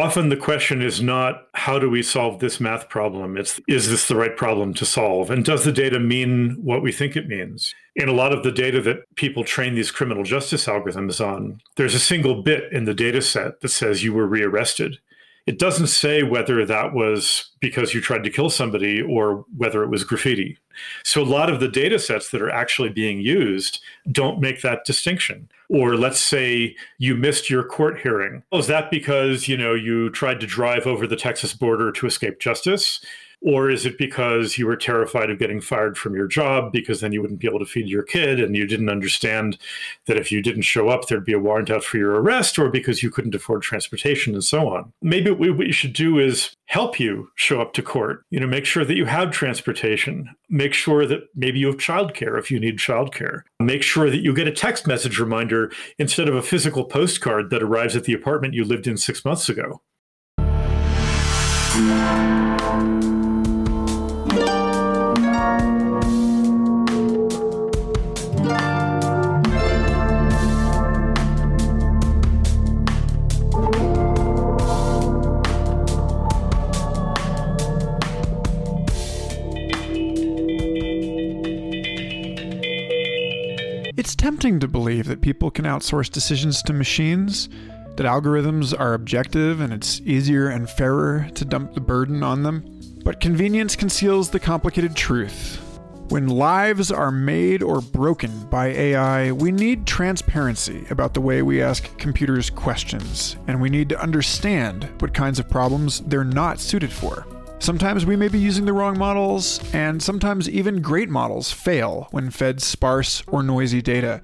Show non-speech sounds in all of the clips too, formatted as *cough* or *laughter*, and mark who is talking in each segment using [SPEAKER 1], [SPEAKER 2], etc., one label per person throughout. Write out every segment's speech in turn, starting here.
[SPEAKER 1] often the question is not how do we solve this math problem? It's is this the right problem to solve? And does the data mean what we think it means? In a lot of the data that people train these criminal justice algorithms on, there's a single bit in the data set that says you were rearrested. It doesn't say whether that was because you tried to kill somebody or whether it was graffiti. So a lot of the data sets that are actually being used don't make that distinction. Or let's say you missed your court hearing. Was that because, you know, you tried to drive over the Texas border to escape justice? Or is it because you were terrified of getting fired from your job because then you wouldn't be able to feed your kid and you didn't understand that if you didn't show up, there'd be a warrant out for your arrest or because you couldn't afford transportation and so on? Maybe what you should do is help you show up to court. You know, make sure that you have transportation. Make sure that maybe you have childcare if you need childcare. Make sure that you get a text message reminder instead of a physical postcard that arrives at the apartment you lived in six months ago.
[SPEAKER 2] It's tempting to believe that people can outsource decisions to machines, that algorithms are objective and it's easier and fairer to dump the burden on them. But convenience conceals the complicated truth. When lives are made or broken by AI, we need transparency about the way we ask computers questions, and we need to understand what kinds of problems they're not suited for. Sometimes we may be using the wrong models, and sometimes even great models fail when fed sparse or noisy data.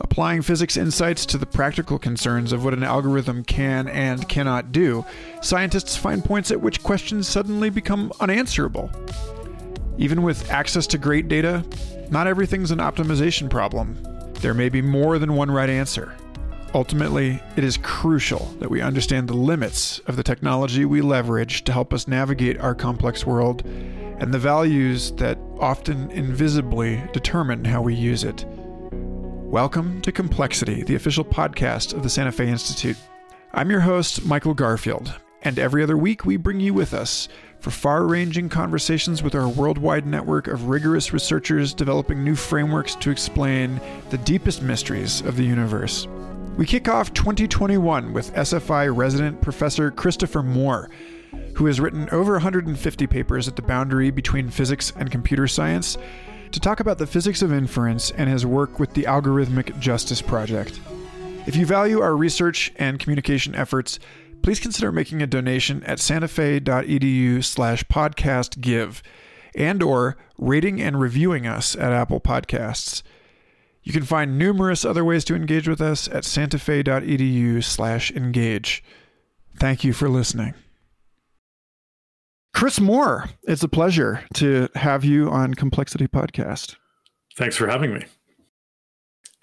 [SPEAKER 2] Applying physics insights to the practical concerns of what an algorithm can and cannot do, scientists find points at which questions suddenly become unanswerable. Even with access to great data, not everything's an optimization problem. There may be more than one right answer. Ultimately, it is crucial that we understand the limits of the technology we leverage to help us navigate our complex world and the values that often invisibly determine how we use it. Welcome to Complexity, the official podcast of the Santa Fe Institute. I'm your host, Michael Garfield, and every other week we bring you with us for far ranging conversations with our worldwide network of rigorous researchers developing new frameworks to explain the deepest mysteries of the universe. We kick off 2021 with SFI resident Professor Christopher Moore, who has written over 150 papers at the boundary between physics and computer science, to talk about the physics of inference and his work with the Algorithmic Justice Project. If you value our research and communication efforts, please consider making a donation at santafe.edu slash podcast give and or rating and reviewing us at Apple Podcasts. You can find numerous other ways to engage with us at santafe.edu slash engage. Thank you for listening. Chris Moore, it's a pleasure to have you on Complexity Podcast.
[SPEAKER 1] Thanks for having me.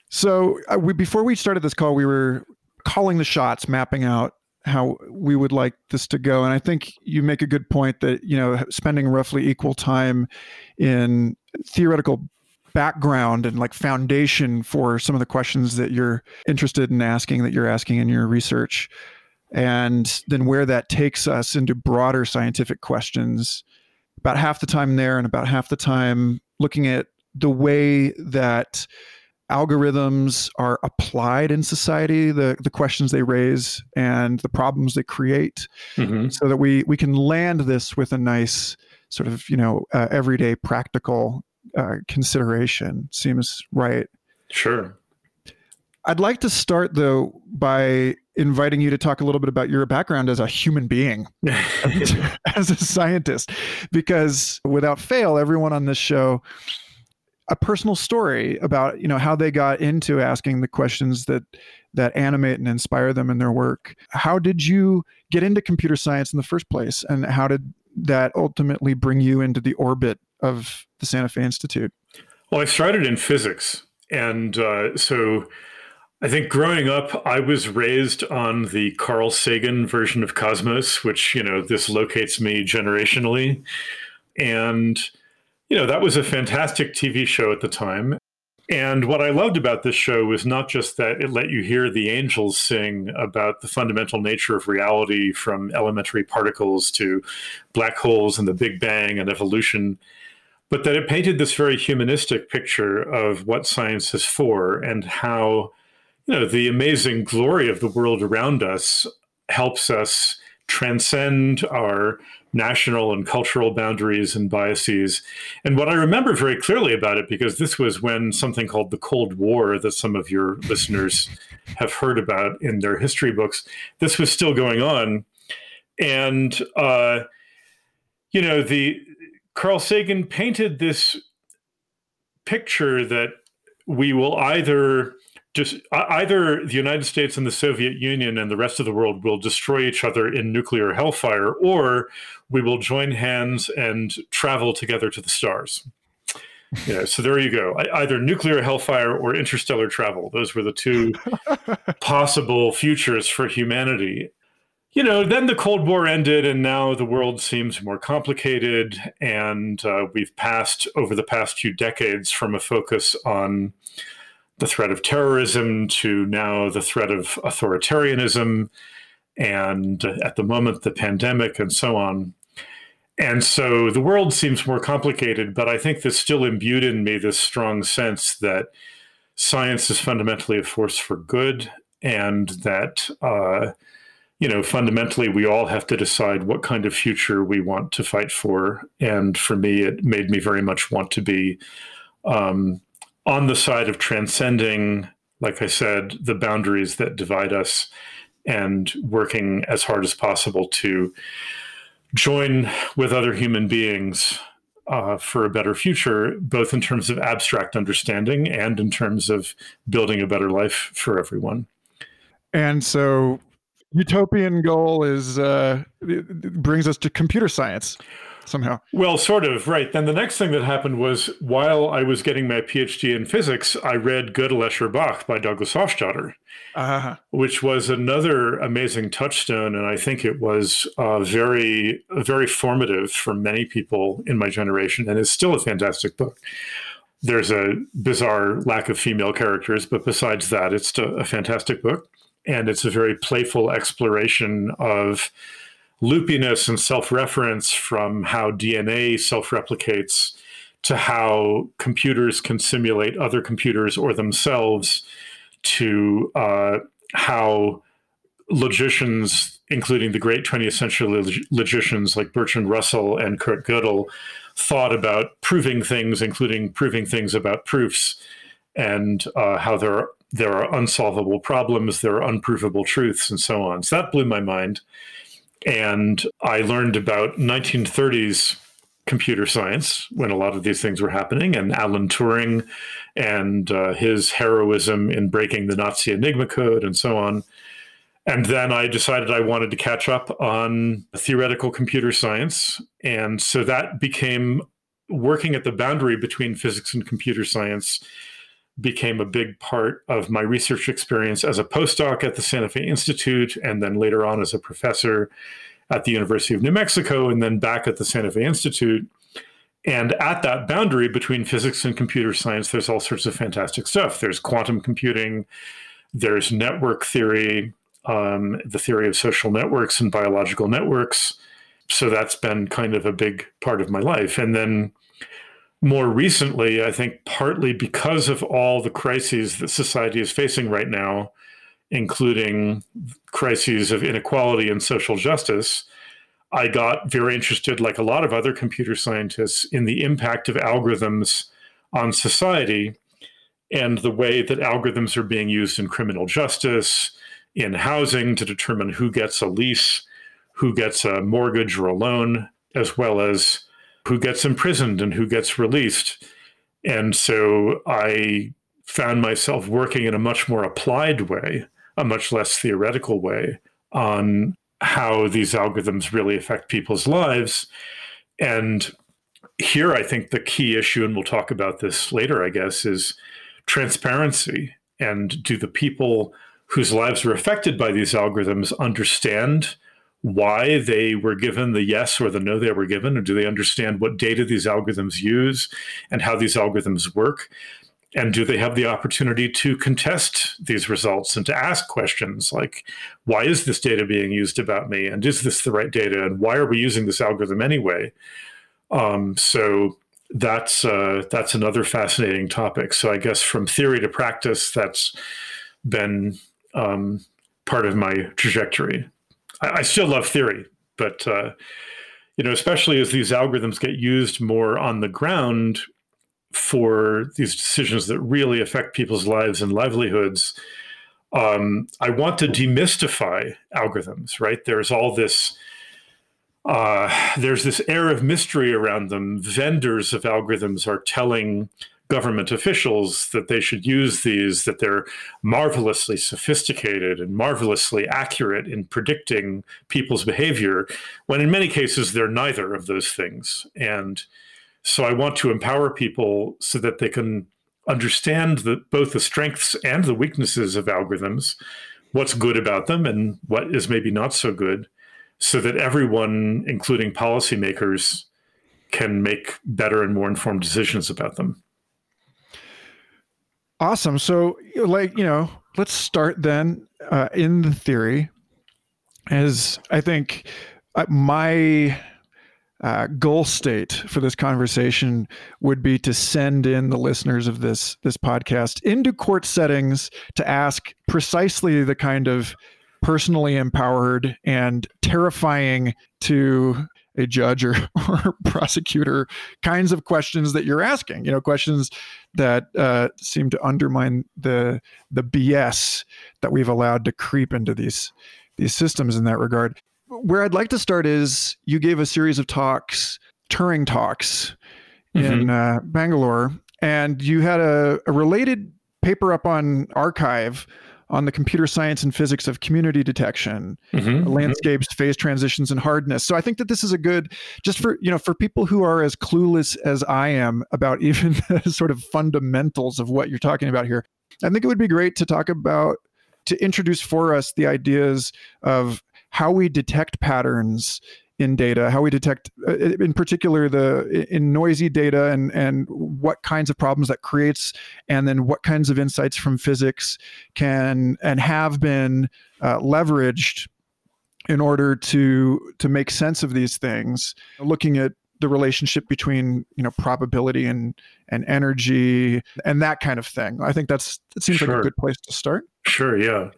[SPEAKER 2] So, uh, we, before we started this call, we were calling the shots, mapping out how we would like this to go. And I think you make a good point that, you know, spending roughly equal time in theoretical background and like foundation for some of the questions that you're interested in asking that you're asking in your research and then where that takes us into broader scientific questions about half the time there and about half the time looking at the way that algorithms are applied in society the the questions they raise and the problems they create mm-hmm. so that we we can land this with a nice sort of you know uh, everyday practical uh, consideration seems right.
[SPEAKER 1] Sure.
[SPEAKER 2] I'd like to start though by inviting you to talk a little bit about your background as a human being, *laughs* as a scientist, because without fail, everyone on this show a personal story about you know how they got into asking the questions that that animate and inspire them in their work. How did you get into computer science in the first place, and how did that ultimately bring you into the orbit of the Santa Fe Institute?
[SPEAKER 1] Well, I started in physics. And uh, so I think growing up, I was raised on the Carl Sagan version of Cosmos, which, you know, this locates me generationally. And, you know, that was a fantastic TV show at the time. And what I loved about this show was not just that it let you hear the angels sing about the fundamental nature of reality from elementary particles to black holes and the Big Bang and evolution, but that it painted this very humanistic picture of what science is for and how you know the amazing glory of the world around us helps us transcend our national and cultural boundaries and biases. And what I remember very clearly about it, because this was when something called the Cold War, that some of your listeners have heard about in their history books, this was still going on. And, uh, you know, the Carl Sagan painted this picture that we will either just either the United States and the Soviet Union and the rest of the world will destroy each other in nuclear hellfire, or we will join hands and travel together to the stars. Yeah, so there you go. Either nuclear hellfire or interstellar travel. Those were the two *laughs* possible futures for humanity. You know, then the Cold War ended, and now the world seems more complicated. And uh, we've passed over the past few decades from a focus on the threat of terrorism to now the threat of authoritarianism, and at the moment, the pandemic, and so on. And so the world seems more complicated, but I think there's still imbued in me this strong sense that science is fundamentally a force for good, and that, uh, you know, fundamentally we all have to decide what kind of future we want to fight for. And for me, it made me very much want to be um, on the side of transcending, like I said, the boundaries that divide us and working as hard as possible to join with other human beings uh, for a better future, both in terms of abstract understanding and in terms of building a better life for everyone.
[SPEAKER 2] And so, utopian goal is uh, brings us to computer science somehow.
[SPEAKER 1] Well, sort of, right. Then the next thing that happened was while I was getting my PhD in physics, I read Gödel Escher Bach by Douglas Hofstadter, uh-huh. which was another amazing touchstone. And I think it was uh, very, very formative for many people in my generation and is still a fantastic book. There's a bizarre lack of female characters, but besides that, it's a fantastic book. And it's a very playful exploration of loopiness and self reference from how DNA self replicates to how computers can simulate other computers or themselves to uh, how logicians, including the great 20th century logicians like Bertrand Russell and Kurt Gödel, thought about proving things, including proving things about proofs, and uh, how there there are unsolvable problems, there are unprovable truths, and so on. So that blew my mind. And I learned about 1930s computer science when a lot of these things were happening, and Alan Turing and uh, his heroism in breaking the Nazi Enigma code and so on. And then I decided I wanted to catch up on theoretical computer science. And so that became working at the boundary between physics and computer science became a big part of my research experience as a postdoc at the Santa Fe Institute, and then later on as a professor at the University of New Mexico, and then back at the Santa Fe Institute. And at that boundary between physics and computer science, there's all sorts of fantastic stuff. There's quantum computing, there's network theory, um, the theory of social networks and biological networks. So that's been kind of a big part of my life. And then more recently, I think partly because of all the crises that society is facing right now, including crises of inequality and social justice, I got very interested, like a lot of other computer scientists, in the impact of algorithms on society and the way that algorithms are being used in criminal justice, in housing to determine who gets a lease, who gets a mortgage or a loan, as well as who gets imprisoned and who gets released. And so I found myself working in a much more applied way, a much less theoretical way on how these algorithms really affect people's lives. And here, I think the key issue, and we'll talk about this later, I guess, is transparency. And do the people whose lives are affected by these algorithms understand why they were given the yes or the no they were given? Or do they understand what data these algorithms use and how these algorithms work? and do they have the opportunity to contest these results and to ask questions like why is this data being used about me and is this the right data and why are we using this algorithm anyway um, so that's uh, that's another fascinating topic so i guess from theory to practice that's been um, part of my trajectory I, I, still love theory but uh, you know especially as these algorithms get used more on the ground for these decisions that really affect people's lives and livelihoods, um, I want to demystify algorithms, right? There's all this. Uh, there's this air of mystery around them. Vendors of algorithms are telling government officials that they should use these, that they're marvelously sophisticated and marvelously accurate in predicting people's behavior, when in many cases they're neither of those things. And so I want to empower people so that they can understand the, both the strengths and the weaknesses of algorithms, what's good about them and what is maybe not so good, so that everyone, including policymakers, can make better and more informed decisions about them.
[SPEAKER 2] Awesome. So, like, you know, let's start then uh, in the theory. As I think uh, my uh, goal state for this conversation would be to send in the listeners of this this podcast into court settings to ask precisely the kind of personally empowered and terrifying to a judge or, *laughs* or prosecutor kinds of questions that you're asking you know questions that uh, seem to undermine the the bs that we've allowed to creep into these these systems in that regard where I'd like to start is you gave a series of talks, Turing talks, mm-hmm. in uh, Bangalore, and you had a, a related paper up on arXiv on the computer science and physics of community detection, mm-hmm, mm-hmm. landscapes, mm-hmm. phase transitions, and hardness. So I think that this is a good, just for you know, for people who are as clueless as I am about *laughs* even the sort of fundamentals of what you're talking about here. I think it would be great to talk about to introduce for us the ideas of how we detect patterns in data, how we detect, uh, in particular, the in noisy data, and and what kinds of problems that creates, and then what kinds of insights from physics can and have been uh, leveraged in order to to make sense of these things. Looking at the relationship between you know probability and and energy and that kind of thing. I think that's it seems sure. like a good place to start.
[SPEAKER 1] Sure. Yeah.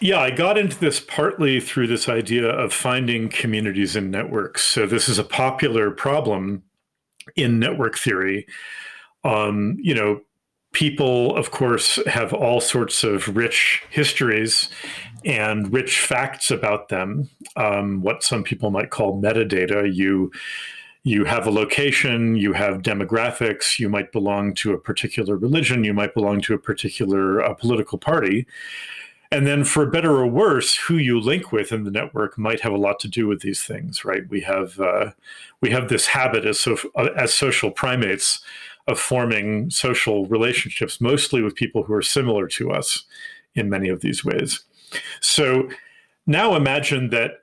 [SPEAKER 1] Yeah, I got into this partly through this idea of finding communities in networks. So, this is a popular problem in network theory. Um, you know, people, of course, have all sorts of rich histories and rich facts about them, um, what some people might call metadata. You you have a location, you have demographics, you might belong to a particular religion, you might belong to a particular uh, political party. And then, for better or worse, who you link with in the network might have a lot to do with these things, right? We have uh, we have this habit as so, uh, as social primates of forming social relationships, mostly with people who are similar to us in many of these ways. So now imagine that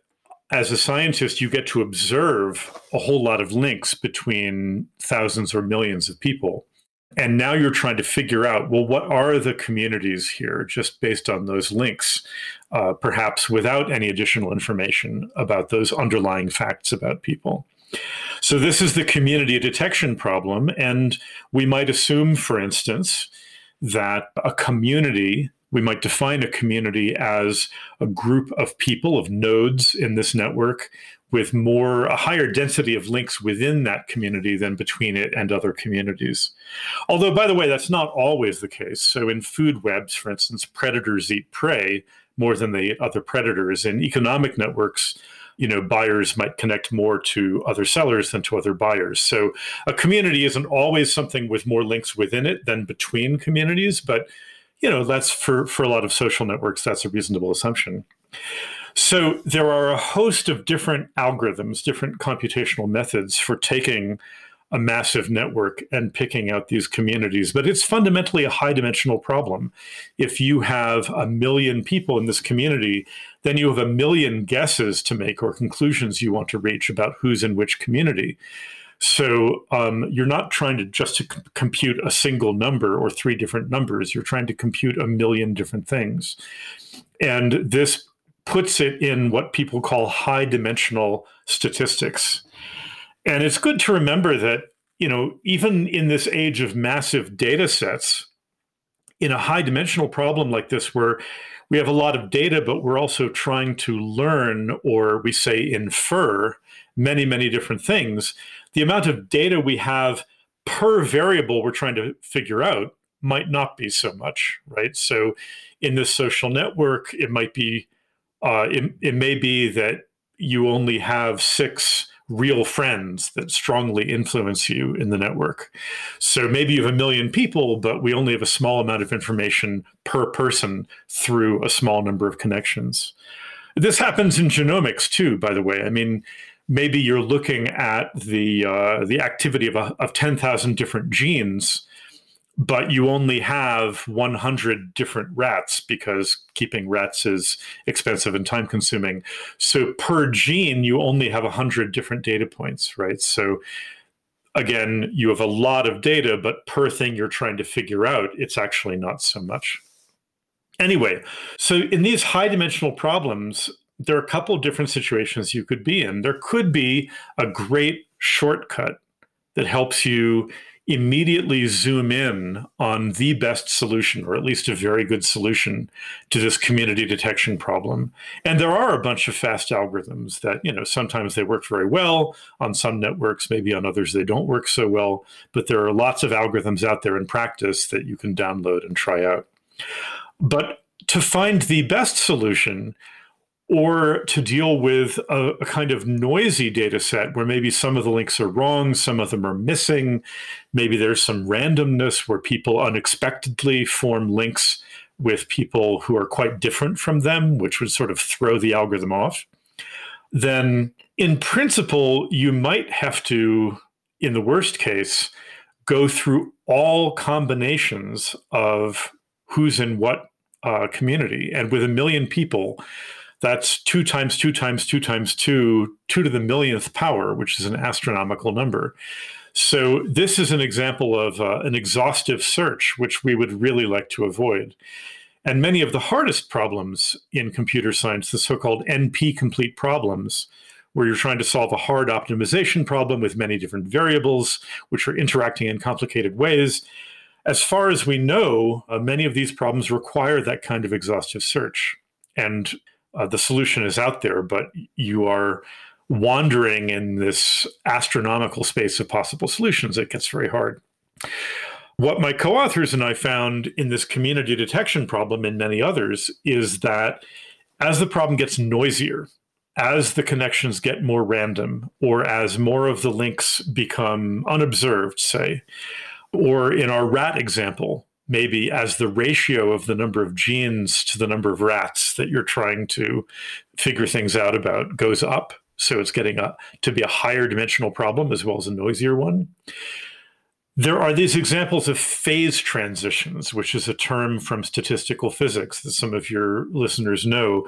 [SPEAKER 1] as a scientist, you get to observe a whole lot of links between thousands or millions of people. And now you're trying to figure out, well, what are the communities here just based on those links, uh, perhaps without any additional information about those underlying facts about people. So, this is the community detection problem. And we might assume, for instance, that a community, we might define a community as a group of people, of nodes in this network with more a higher density of links within that community than between it and other communities. Although, by the way, that's not always the case. So, in food webs, for instance, predators eat prey more than they eat other predators. In economic networks, you know, buyers might connect more to other sellers than to other buyers. So, a community isn't always something with more links within it than between communities, but you know, that's for for a lot of social networks, that's a reasonable assumption. So there are a host of different algorithms, different computational methods for taking a massive network and picking out these communities. But it's fundamentally a high dimensional problem. If you have a million people in this community, then you have a million guesses to make or conclusions you want to reach about who's in which community. So um, you're not trying to just to compute a single number or three different numbers. You're trying to compute a million different things, and this puts it in what people call high dimensional statistics. And it's good to remember that you know even in this age of massive data sets, in a high dimensional problem like this, where we have a lot of data, but we're also trying to learn or we say infer many, many different things. The amount of data we have per variable we're trying to figure out might not be so much, right? So in this social network, it might be, uh, it, it may be that you only have six real friends that strongly influence you in the network. So maybe you have a million people, but we only have a small amount of information per person through a small number of connections. This happens in genomics too, by the way. I mean, maybe you're looking at the uh, the activity of, of 10,000 different genes but you only have 100 different rats because keeping rats is expensive and time consuming. So per gene, you only have 100 different data points, right? So again, you have a lot of data, but per thing you're trying to figure out, it's actually not so much. Anyway, so in these high dimensional problems, there are a couple different situations you could be in. There could be a great shortcut that helps you immediately zoom in on the best solution, or at least a very good solution to this community detection problem. And there are a bunch of fast algorithms that, you know, sometimes they work very well on some networks, maybe on others they don't work so well. But there are lots of algorithms out there in practice that you can download and try out. But to find the best solution, or to deal with a, a, kind of noisy data set where maybe some of the links are wrong, some of them are missing, maybe there's some randomness where people unexpectedly form links with people who are quite different from them, which would sort of throw the algorithm off, then in principle, you might have to, in the worst case, go through all combinations of who's in what uh, community. And with a million people, that's two times two times two times two, two to the millionth power, which is an astronomical number. So this is an example of uh, an exhaustive search, which we would really like to avoid. And many of the hardest problems in computer science, the so-called NP complete problems, where you're trying to solve a hard optimization problem with many different variables, which are interacting in complicated ways. As far as we know, uh, many of these problems require that kind of exhaustive search. And uh, the solution is out there, but you are wandering in this astronomical space of possible solutions. It gets very hard. What my co authors and I found in this community detection problem and many others is that as the problem gets noisier, as the connections get more random, or as more of the links become unobserved, say, or in our rat example, maybe as the ratio of the number of genes to the number of rats that you're trying to figure things out about goes up. So it's getting a, to be a higher dimensional problem as well as a noisier one. There are these examples of phase transitions, which is a term from statistical physics that some of your listeners know.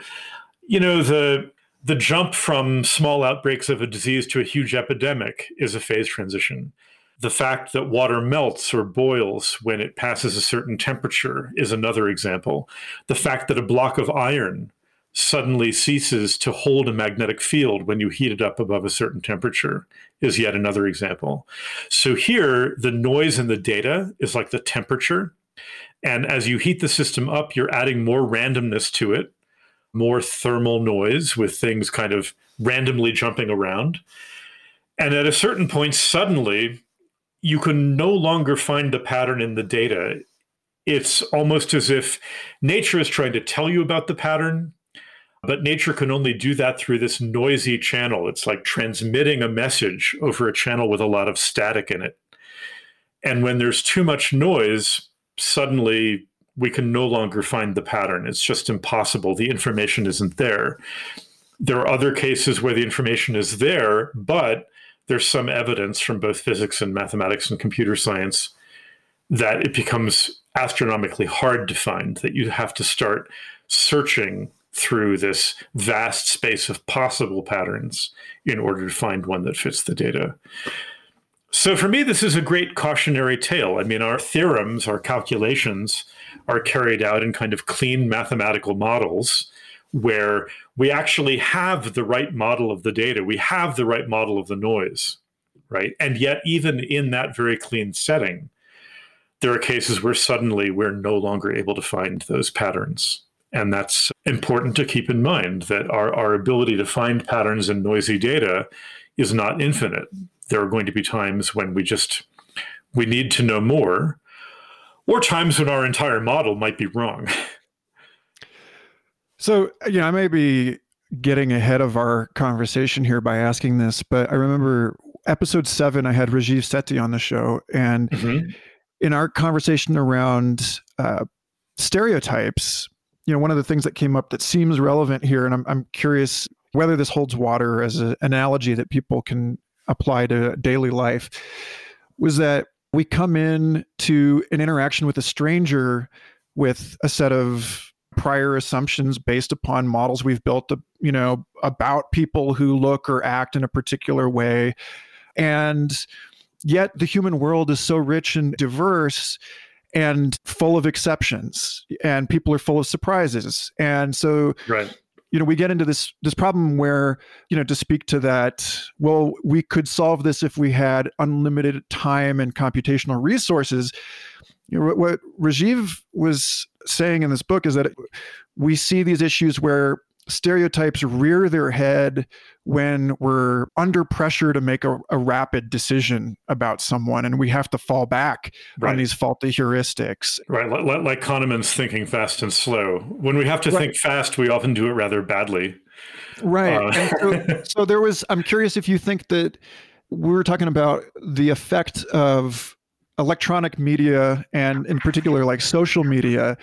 [SPEAKER 1] You know, the the jump from small outbreaks of a disease to a huge epidemic is a phase transition. The fact that water melts or boils when it passes a certain temperature is another example. The fact that a block of iron suddenly ceases to hold a magnetic field when you heat it up above a certain temperature is yet another example. So here, the noise in the data is like the temperature. And as you heat the system up, you're adding more randomness to it, more thermal noise with things kind of randomly jumping around. And at a certain point, suddenly, you can no longer find the pattern in the data. It's almost as if nature is trying to tell you about the pattern, but nature can only do that through this noisy channel. It's like transmitting a message over a channel with a lot of static in it. And when there's too much noise, suddenly we can no longer find the pattern. It's just impossible. The information isn't there. There are other cases where the information is there, but there's some evidence from both physics and mathematics and computer science that it becomes astronomically hard to find, that you have to start searching through this vast space of possible patterns in order to find one that fits the data. So for me, this is a great cautionary tale. I mean, our theorems, our calculations are carried out in kind of clean mathematical models where we actually have the right model of the data, we have the right model of the noise, right? And yet, even in that very clean setting, there are cases where suddenly we're no longer able to find those patterns. And that's important to keep in mind that our, our ability to find patterns in noisy data is not infinite. There are going to be times when we just we need to know more, or times when our entire model might be wrong. *laughs*
[SPEAKER 2] So, you know, I may be getting ahead of our conversation here by asking this, but I remember episode seven, I had Rajiv Sethi on the show. And mm-hmm. in our conversation around uh, stereotypes, you know, one of the things that came up that seems relevant here, and I'm, I'm curious whether this holds water as an analogy that people can apply to daily life, was that we come in to an interaction with a stranger with a set of prior assumptions based upon models we've built you know about people who look or act in a particular way. And yet the human world is so rich and diverse and full of exceptions and people are full of surprises. And so
[SPEAKER 1] right.
[SPEAKER 2] you know we get into this this problem where you know to speak to that well we could solve this if we had unlimited time and computational resources. You know, what Rajiv was saying in this book is that we see these issues where stereotypes rear their head when we're under pressure to make a, a rapid decision about someone and we have to fall back right. on these faulty heuristics
[SPEAKER 1] right like, like kahneman's thinking fast and slow when we have to right. think fast we often do it rather badly
[SPEAKER 2] right uh, so, *laughs* so there was i'm curious if you think that we were talking about the effect of electronic media and in particular like social media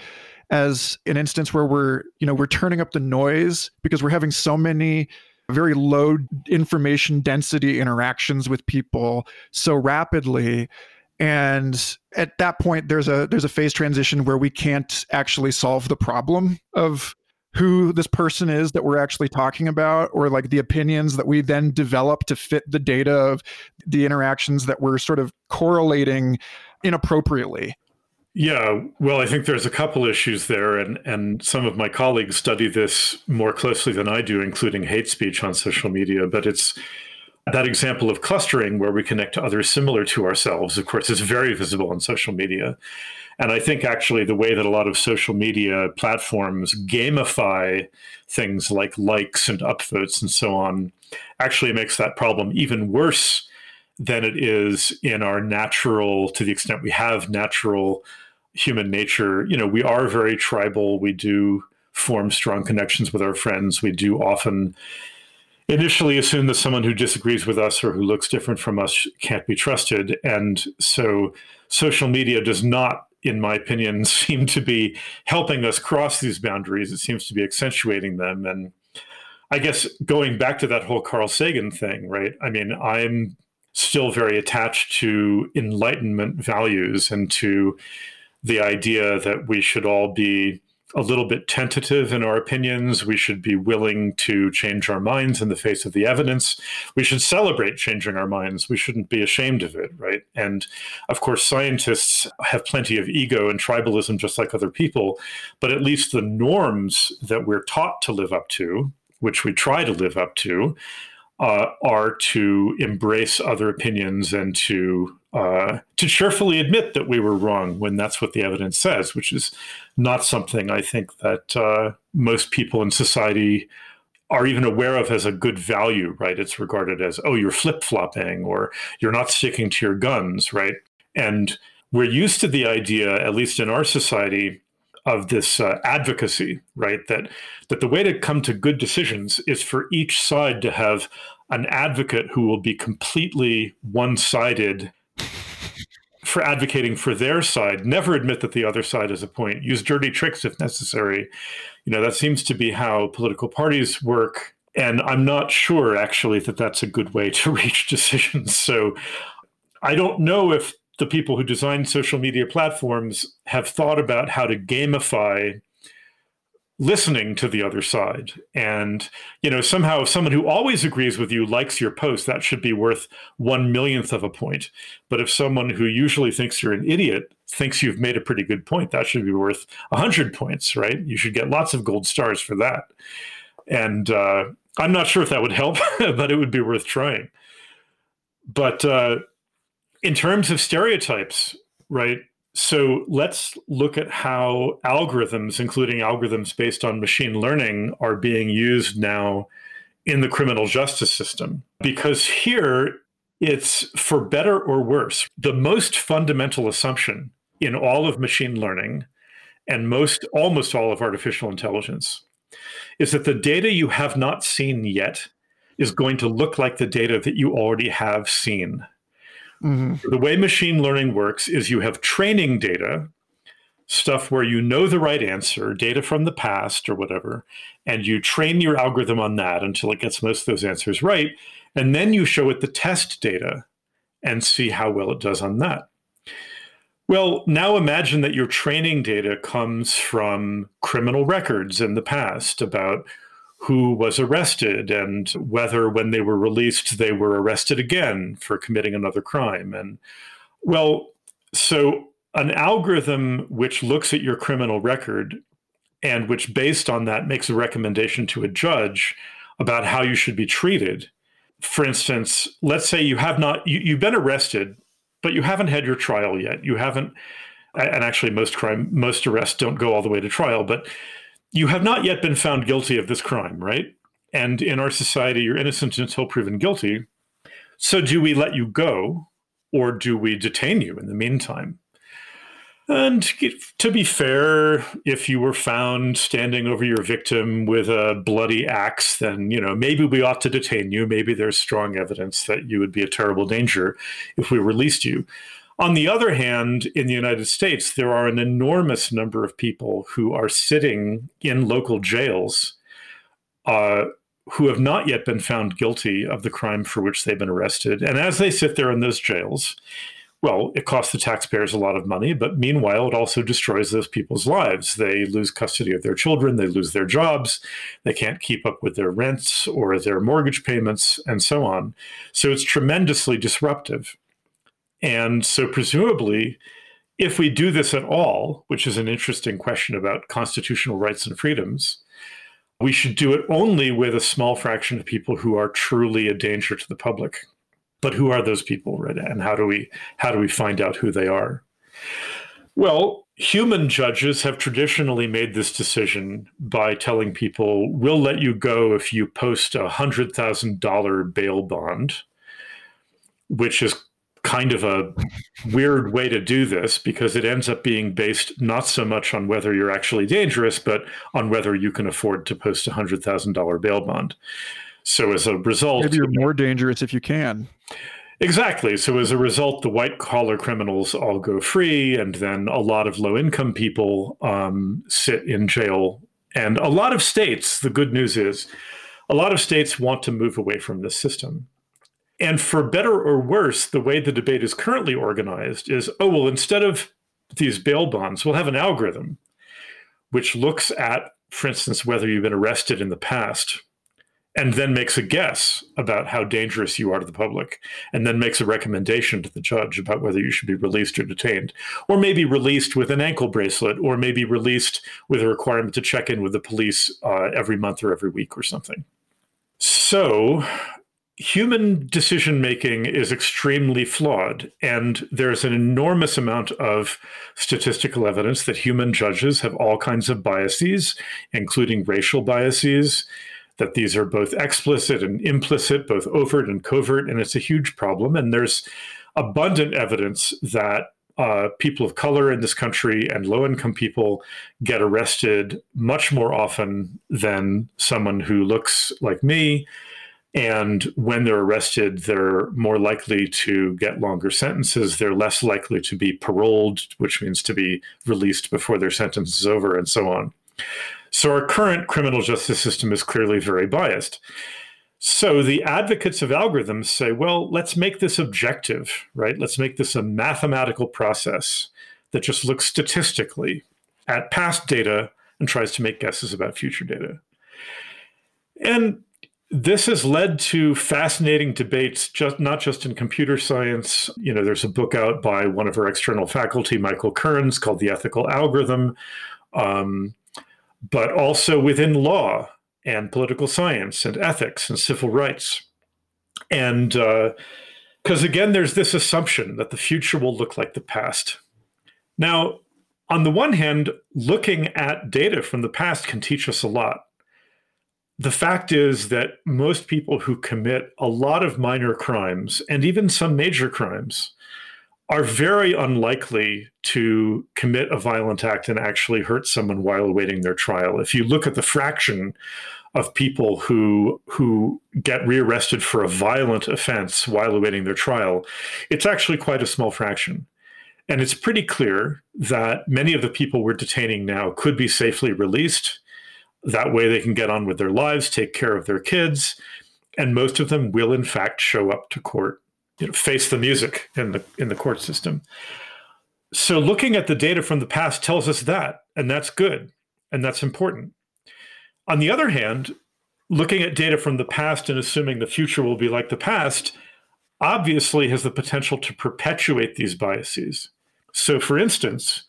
[SPEAKER 2] as an instance where we're you know we're turning up the noise because we're having so many very low information density interactions with people so rapidly. And at that point there's a there's a phase transition where we can't actually solve the problem of who this person is that we're actually talking about or like the opinions that we then develop to fit the data of the interactions that we're sort of correlating inappropriately
[SPEAKER 1] yeah, well, I think there's a couple issues there, and and some of my colleagues study this more closely than I do, including hate speech on social media. But it's that example of clustering where we connect to others similar to ourselves. Of course, is very visible on social media, and I think actually the way that a lot of social media platforms gamify things like likes and upvotes and so on actually makes that problem even worse than it is in our natural, to the extent we have natural human nature. You know, we are very tribal. We do form strong connections with our friends. We do often initially assume that someone who disagrees with us or who looks different from us can't be trusted. And so social media does not in my opinion, *laughs* seem to be helping us cross these boundaries. It seems to be accentuating them. And I guess going back to that whole Carl Sagan thing, right? I mean, I'm still very attached to Enlightenment values and to the idea that we should all be a little bit tentative in our opinions. We should be willing to change our minds in the face of the evidence. We should celebrate changing our minds. We shouldn't be ashamed of it, right? And of course, scientists have plenty of ego and tribalism just like other people, but at least the norms that we're taught to live up to, which we try to live up to, uh, are to embrace other opinions and to uh, to cheerfully admit that we were wrong when that's what the evidence says, which is not something I think that uh, most people in society are even aware of as a good value, right? It's regarded as, oh, you're flip flopping or you're not sticking to your guns, right? And we're used to the idea, at least in our society, of this uh, advocacy, right? That that the way to come to good decisions is for each side to have an advocate who will be completely one-sided for advocating for their side. Never admit that the other side is a point. Use dirty tricks if necessary. You know that seems to be how political parties work, and I'm not sure actually that that's a good way *laughs* to reach decisions. So I don't know if the people who design social media platforms have thought about how to gamify listening to the other side. And, you know, somehow if someone who always agrees with you likes your post, that should be worth one millionth of a point. But if someone who usually thinks you're an idiot thinks you've made a pretty good point, that should be worth a hundred points, right? You should get lots of gold stars for that. And uh, I'm not sure if that would help, *laughs* but it would be worth trying. But uh, in terms of stereotypes, right? So let's look at how algorithms, including algorithms based on machine learning, are being used now in the criminal justice system. Because here, it's for better or worse. The most fundamental assumption in all of machine learning and most almost all of artificial intelligence is that the data you have not seen yet is going to look like the data that you already have seen. Mm-hmm. The way machine learning works is you have training data, stuff where you know the right answer, data from the past or whatever, and you train your algorithm on that until it gets most of those answers right. And then you show it the test data and see how well it does on that. Well, now imagine that your training data comes from criminal records in the past about who was arrested and whether when they were released they were arrested again for committing another crime. And well so an algorithm which looks at your criminal record and which based on that makes a recommendation to a judge about how you should be treated. For instance let's say you have not you, you've been arrested but you haven't had your trial yet. You haven't and actually most crime most arrests don't go all the way to trial but you have not yet been found guilty of this crime, right? And in our society, you're innocent until proven guilty. So, do we let you go or do we detain you in the meantime? And to be fair, if you were found standing over your victim with a bloody axe, then you know maybe we ought to detain you. Maybe there's strong evidence that you would be a terrible danger if we released you. On the other hand, in the United States, there are an enormous number of people who are sitting in local jails uh, who have not yet been found guilty of the crime for which they've been arrested. And as they sit there in those jails, well, it costs the taxpayers a lot of money, but meanwhile, it also destroys those people's lives. They lose custody of their children, they lose their jobs, they can't keep up with their rents or their mortgage payments, and so on. So it's tremendously disruptive. And so, presumably, if we do this at all, which is an interesting question about constitutional rights and freedoms, we should do it only with a small fraction of people who are truly a danger to the public. But who are those people, right? And how do we how do we find out who they are? Well, human judges have traditionally made this decision by telling people, "We'll let you go if you post a hundred thousand dollar bail bond," which is kind of a weird way to do this because it ends up being based not so much on whether you're actually dangerous, but on whether you can afford to post a hundred thousand dollar bail bond. So as a result,
[SPEAKER 2] maybe you're more dangerous if you can.
[SPEAKER 1] Exactly. So as a result, the white collar criminals all go free, and then a lot of low income people um, sit in jail. And a lot of states, the good news is, a lot of states want to move away from this system. And for better or worse, the way the debate is currently organized is oh, well, instead of these bail bonds, we'll have an algorithm which looks at, for instance, whether you've been arrested in the past and then makes a guess about how dangerous you are to the public, and then makes a recommendation to the judge about whether you should be released or detained, or maybe released with an ankle bracelet, or maybe released with a requirement to check in with the police uh, every month or every week or something. So, human decision making is extremely flawed, and there's an enormous amount of statistical evidence that human judges have all kinds of biases, including racial biases, that these are both explicit and implicit, both overt and covert, and it's a huge problem. And there's abundant evidence that uh, people of color in this country and low income people get arrested much more often than someone who looks like me and when they're arrested, they're more likely to get longer sentences. They're less likely to be paroled, which means to be released before their sentence is over, and so on. So, our current criminal justice system is clearly very biased. So, the advocates of algorithms say, well, let's make this objective, right? Let's make this a mathematical process that just looks statistically at past data and tries to make guesses about future data. And this has led to fascinating debates just not just in computer science. You know there's a book out by one of our external faculty michael kearns called the ethical algorithm um, but also within law and political science and ethics and civil rights. And because uh, again there's this assumption that the future will look like the past. Now on the one hand looking at data from the past can teach us a lot the fact is that most people who commit a lot of minor crimes and even some major crimes are very unlikely to commit a violent act and actually hurt someone while awaiting their trial. If you look at the fraction of people who who get rearrested for a violent offense while awaiting their trial, it's actually quite a small fraction. And it's pretty clear that many of the people we're detaining now could be safely released that way they can get on with their lives, take care of their kids, and most of them will in fact show up to court, you know, face the music in the in the court system. So looking at the data from the past tells us that, and that's good, and that's important. On the other hand, looking at data from the past and assuming the future will be like the past obviously has the potential to perpetuate these biases. So for instance,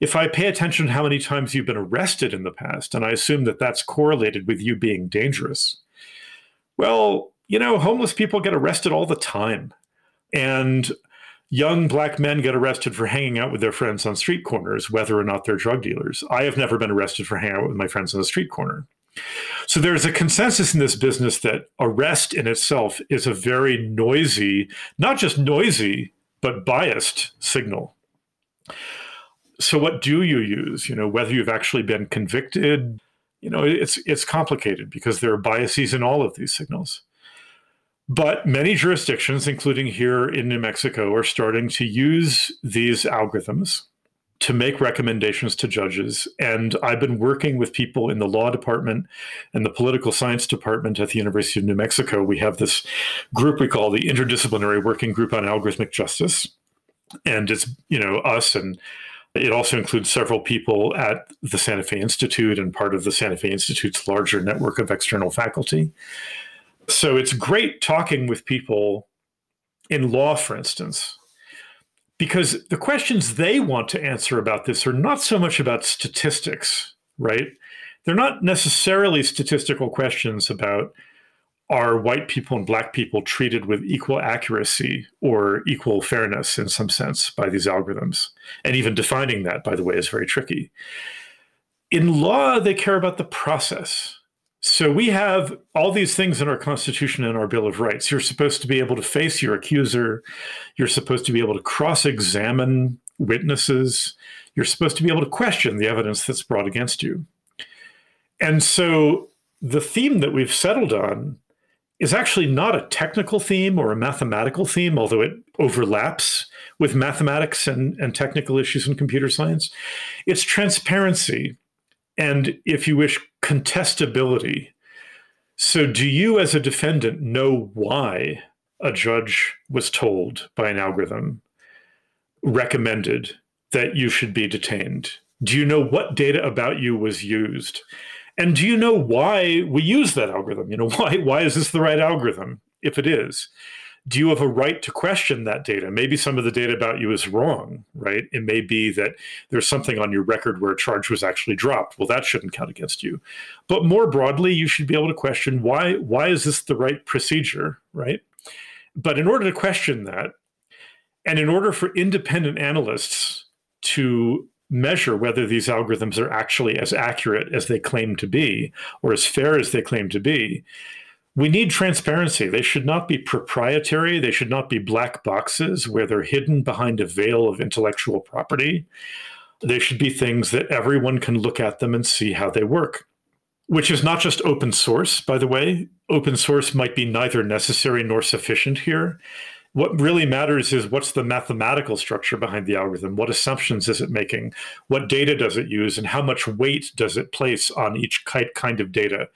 [SPEAKER 1] if I pay attention to how many times you've been arrested in the past, and I assume that that's correlated with you being dangerous, well, you know, homeless people get arrested all the time. And young black men get arrested for hanging out with their friends on street corners, whether or not they're drug dealers. I have never been arrested for hanging out with my friends on the street corner. So there's a consensus in this business that arrest in itself is a very noisy, not just noisy, but biased signal so what do you use? You know whether you've actually been convicted you know it's it's complicated because there are biases in all of these signals. But many jurisdictions including here in New Mexico are starting to use these algorithms to make recommendations to judges. And I've been working with people in the law department and the political science department at the University of New Mexico. We have this group we call the interdisciplinary working group on algorithmic justice. And it's you know us and it also includes several people at the Santa Fe Institute and part of the Santa Fe Institute's larger network of external faculty. So it's great talking with people in law, for instance, because the questions they want to answer about this are not so much about statistics, right? They're not necessarily statistical questions about are white people and black people treated with equal accuracy or equal fairness in some sense by these algorithms? And even defining that, by the way, is very tricky. In law, they care about the process. So we have all these things in our Constitution and our Bill of Rights. You're supposed to be able to face your accuser. You're supposed to be able to cross examine witnesses. You're supposed to be able to question the evidence that's brought against you. And so the theme that we've settled on is actually not a technical theme or a mathematical theme, although it overlaps with mathematics and, and technical issues in computer science. It's transparency and, if you wish, contestability. So, do you as a defendant know why a judge was told by an algorithm, recommended that you should be detained? Do you know what data about you was used? And do you know why we use that algorithm? You know, *laughs* why why is this the right algorithm? If it is, do you have a right to question that data? Maybe some of the data about you is wrong, right? It may be that there's something on your record where a charge was actually dropped. Well, that shouldn't count against you. But more broadly, you should be able to question why why is this the right procedure, right? But in order to question that, and in order for independent analysts to measure whether these algorithms are actually as accurate as they claim to be or as fair as they claim to be. We need transparency. They should not be proprietary. They should not be black boxes where they're hidden behind a veil of intellectual property. They should be things that everyone can look at them and see how they work, which is not just open source, by the way. Open source might be neither necessary nor sufficient here what really matters is what's the mathematical structure behind the algorithm? What assumptions is it making? What data does it use? And how much weight does it place on each kind of data?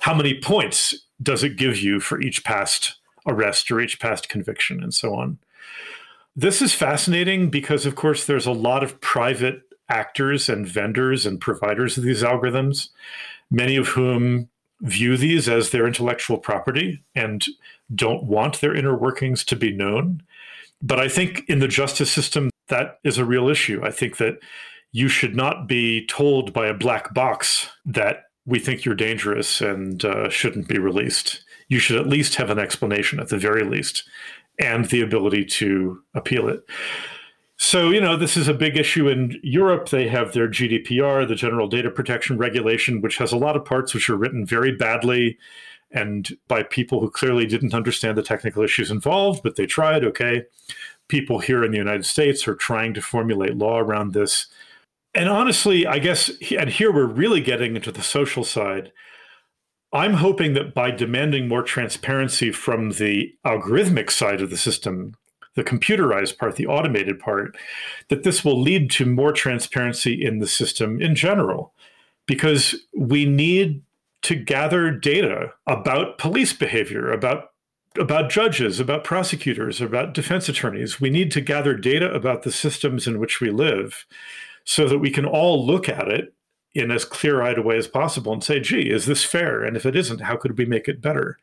[SPEAKER 1] How many points does it give you for each past arrest or each past conviction and so on? This is fascinating because of course there's a lot of private actors and vendors and providers of these algorithms, many of whom view these as their intellectual property and don't want their inner workings to be known. But I think in the justice system, that is a real issue. I think that you should not be told by a black box that we think you're dangerous and uh, shouldn't be released. You should at least have an explanation, at the very least, and the ability to appeal it. So, you know, this is a big issue in Europe. They have their GDPR, the General Data Protection Regulation, which has a lot of parts which are written very badly and by people who clearly didn't understand the technical issues involved, but they tried. Okay. People here in the United States are trying to formulate law around this. And honestly, I guess, and here we're really getting into the social side. I'm hoping that by demanding more transparency from the algorithmic side of the system, the computerized part, the automated part, that this will lead to more transparency in the system in general. Because we need to gather data about police behavior, about about judges, about prosecutors, about defense attorneys. We need to gather data about the systems in which we live so that we can all look at it in as clear eyed a way as possible and say, gee, is this fair? And if it isn't, how could we make it better?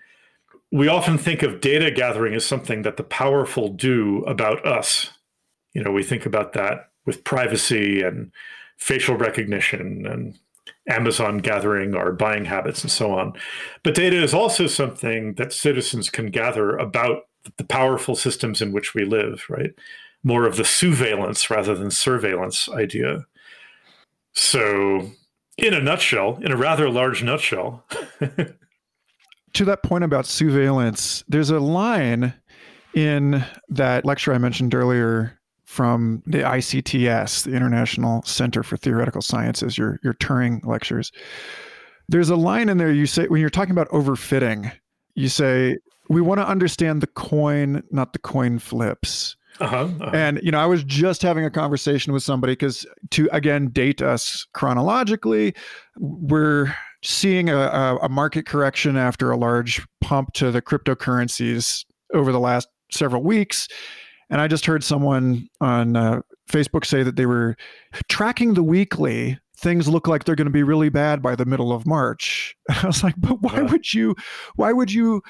[SPEAKER 1] We often think of data gathering as something that the powerful do about us. You know, we think about that with privacy and facial recognition and Amazon gathering our buying habits and so on. But data is also something that citizens can gather about the powerful systems in which we live, right? More of the sousveillance rather than surveillance idea. So, in a nutshell, in a rather large nutshell. *laughs*
[SPEAKER 2] to that point about surveillance, there's a line in that lecture I mentioned earlier from the ICTS, the International Center for Theoretical Sciences, your your Turing lectures. There's a line in there you say when you're talking about overfitting, you say we want to understand the coin, not the coin flips. Uh-huh, uh-huh. And you know, I was just having a conversation with somebody because to again date us chronologically, we're seeing a, a market correction after a large pump to the cryptocurrencies over the last several weeks and I just heard someone on uh, Facebook say that they were tracking the weekly. Things look like they're going to be really bad by the middle of March. *laughs* And I was like, but why yeah. would you? Why would you?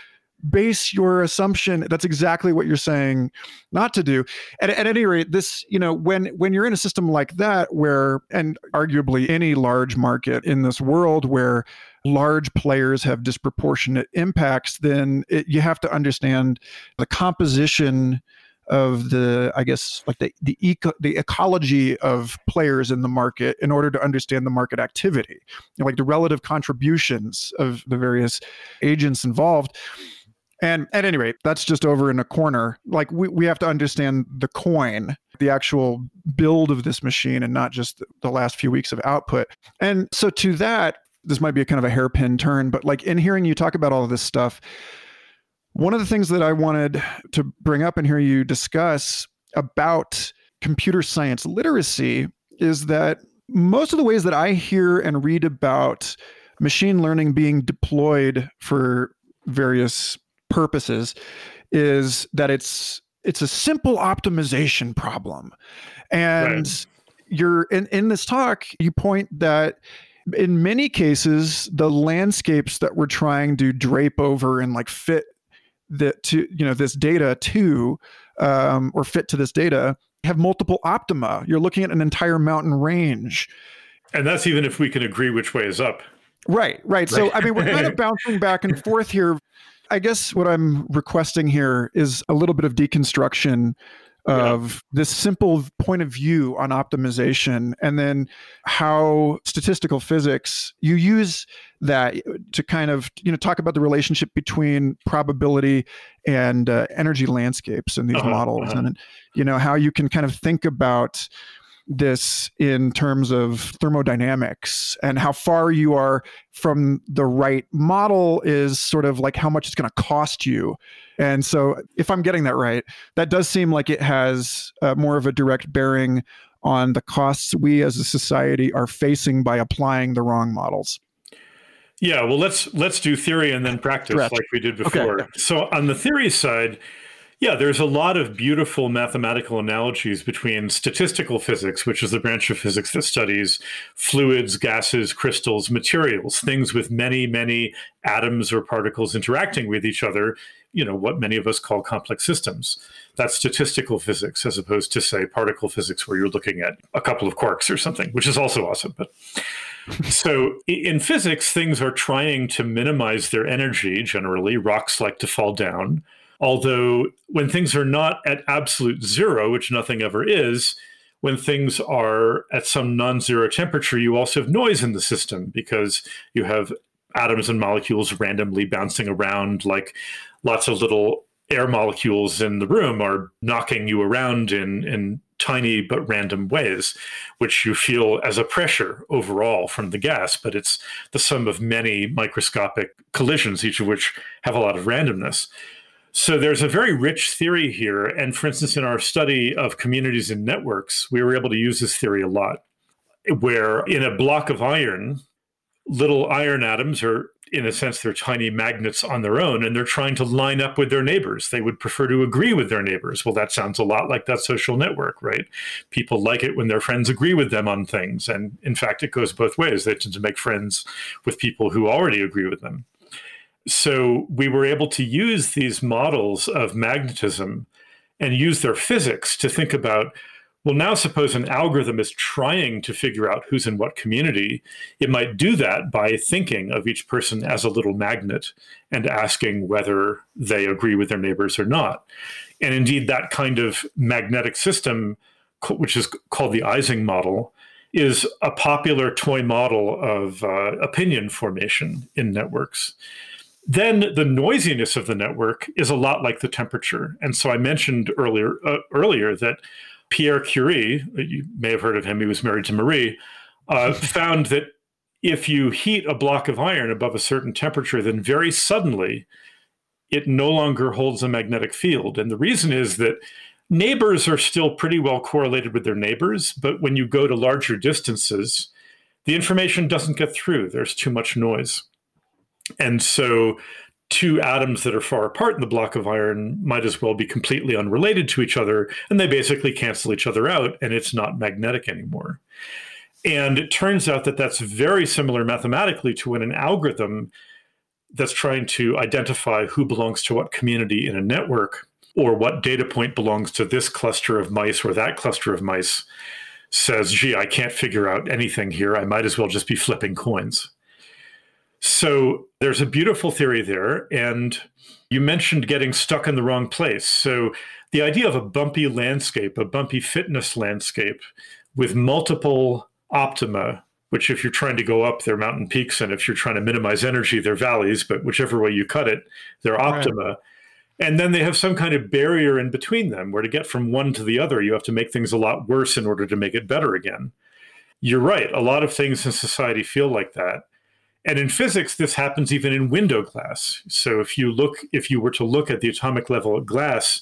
[SPEAKER 2] base your assumption that's exactly what you're saying not to do at, at any rate this you know when when you're in a system like that where and arguably any large market in this world where large players have disproportionate impacts then it, you have to understand the composition of the i guess like the the eco the ecology of players in the market in order to understand the market activity like the relative contributions of the various agents involved. And at any rate that's just over in a corner. Like we, we have to understand the coin the actual build of this machine and not just the last few weeks of output. And so to that this might be a kind of a hairpin turn but like in hearing you talk about all of this stuff one of the things that I wanted to bring up and hear you discuss about computer science literacy is that most of the ways that I hear and read about machine learning being deployed for various purposes is that it's it's a simple optimization problem. And right. you're in, in this talk, you point that in many cases, the landscapes that we're trying to drape over and like fit that to you know this data to um, or fit to this data have multiple optima. You're looking at an entire mountain range,
[SPEAKER 1] and that's even if we can agree which way is up.
[SPEAKER 2] Right, right. right. So I mean, we're kind of *laughs* bouncing back and forth here. I guess what I'm requesting here is a little bit of deconstruction of yeah. this simple point of view on optimization and then how statistical physics you use that to kind of you know talk about the relationship between probability and uh, energy landscapes in these uh-huh, models uh-huh. and you know how you can kind of think about this in terms of thermodynamics and how far you are from the right model is sort of like how much it's going to cost you. And so, if I'm getting that right, that does seem like it has uh, more of a direct bearing on the costs we as a society are facing by applying the wrong models.
[SPEAKER 1] Yeah, well let's let's do theory and then practice like we did before. Okay. So on the theory side, Yeah, there's a lot of beautiful mathematical analogies between statistical physics, which is the branch of physics that studies fluids, gases, crystals, materials, things with many, many atoms or particles interacting with each other, you know, what many of us call complex systems. That's statistical physics as opposed to, say, particle physics, where you're looking at a couple of quarks or something, which is also awesome. But *laughs* so in physics, things are trying to minimize their energy generally. Rocks like to fall down Although, when things are not at absolute zero, which nothing ever is, when things are at some non zero temperature, you also have noise in the system because you have atoms and molecules randomly bouncing around, like lots of little air molecules in the room are knocking you around in, in tiny but random ways, which you feel as a pressure overall from the gas, but it's the sum of many microscopic collisions, each of which have a lot of randomness. So there's a very rich theory here. And for instance, in our study of communities and networks, we were able to use this theory a lot, where in a block of iron, little iron atoms are, in a sense, they're tiny magnets on their own, and they're trying to line up with their neighbors. They would prefer to agree with their neighbors. Well, that sounds a lot like that social network, right? People like it when their friends agree with them on things. And in fact, it goes both ways. They tend to make friends with people who already agree with them so we were able to use these models of magnetism and use their physics to think about well now suppose an algorithm is trying to figure out who's in what community. It might do that by thinking of each person as a little magnet and asking whether they agree with their neighbors or not. And indeed that kind of magnetic system which is called the ising model is a popular toy model of uh, opinion formation in networks. Then the noisiness of the network is a lot like the temperature. And so I mentioned earlier uh, earlier that Pierre Curie, you may have heard of him, he was married to Marie, uh, *laughs* found that if you heat a block of iron above a certain temperature, then very suddenly it no longer holds a magnetic field. And the reason is that neighbors are still pretty well correlated with their neighbors, but when you go to larger distances, the information doesn't get through. There's too much noise. And so two atoms that are far apart in the block of iron might as well be completely unrelated to each other, and they basically cancel each other out, and it's not magnetic anymore. And it turns out that that's very similar mathematically to when an algorithm that's trying to identify who belongs to what community in a network or what data point belongs to this cluster of mice or that cluster of mice says, gee, I can't figure out anything here. I might as well just be flipping coins. So there's a beautiful theory there. And you mentioned getting stuck in the wrong place. So the idea of a bumpy landscape, a bumpy fitness landscape with multiple optima, which if you're trying to go up, they're mountain peaks, and if you're trying to minimize energy, they're valleys, but whichever way you cut it, they're optima. Right. And then they have some kind of barrier in between them where to get from one to the other, you have to make things a lot worse in order to make it better again. You're right. A lot of things in society feel like that. And in physics, this happens even in window glass. So if you look, if you were to look at the atomic level of glass,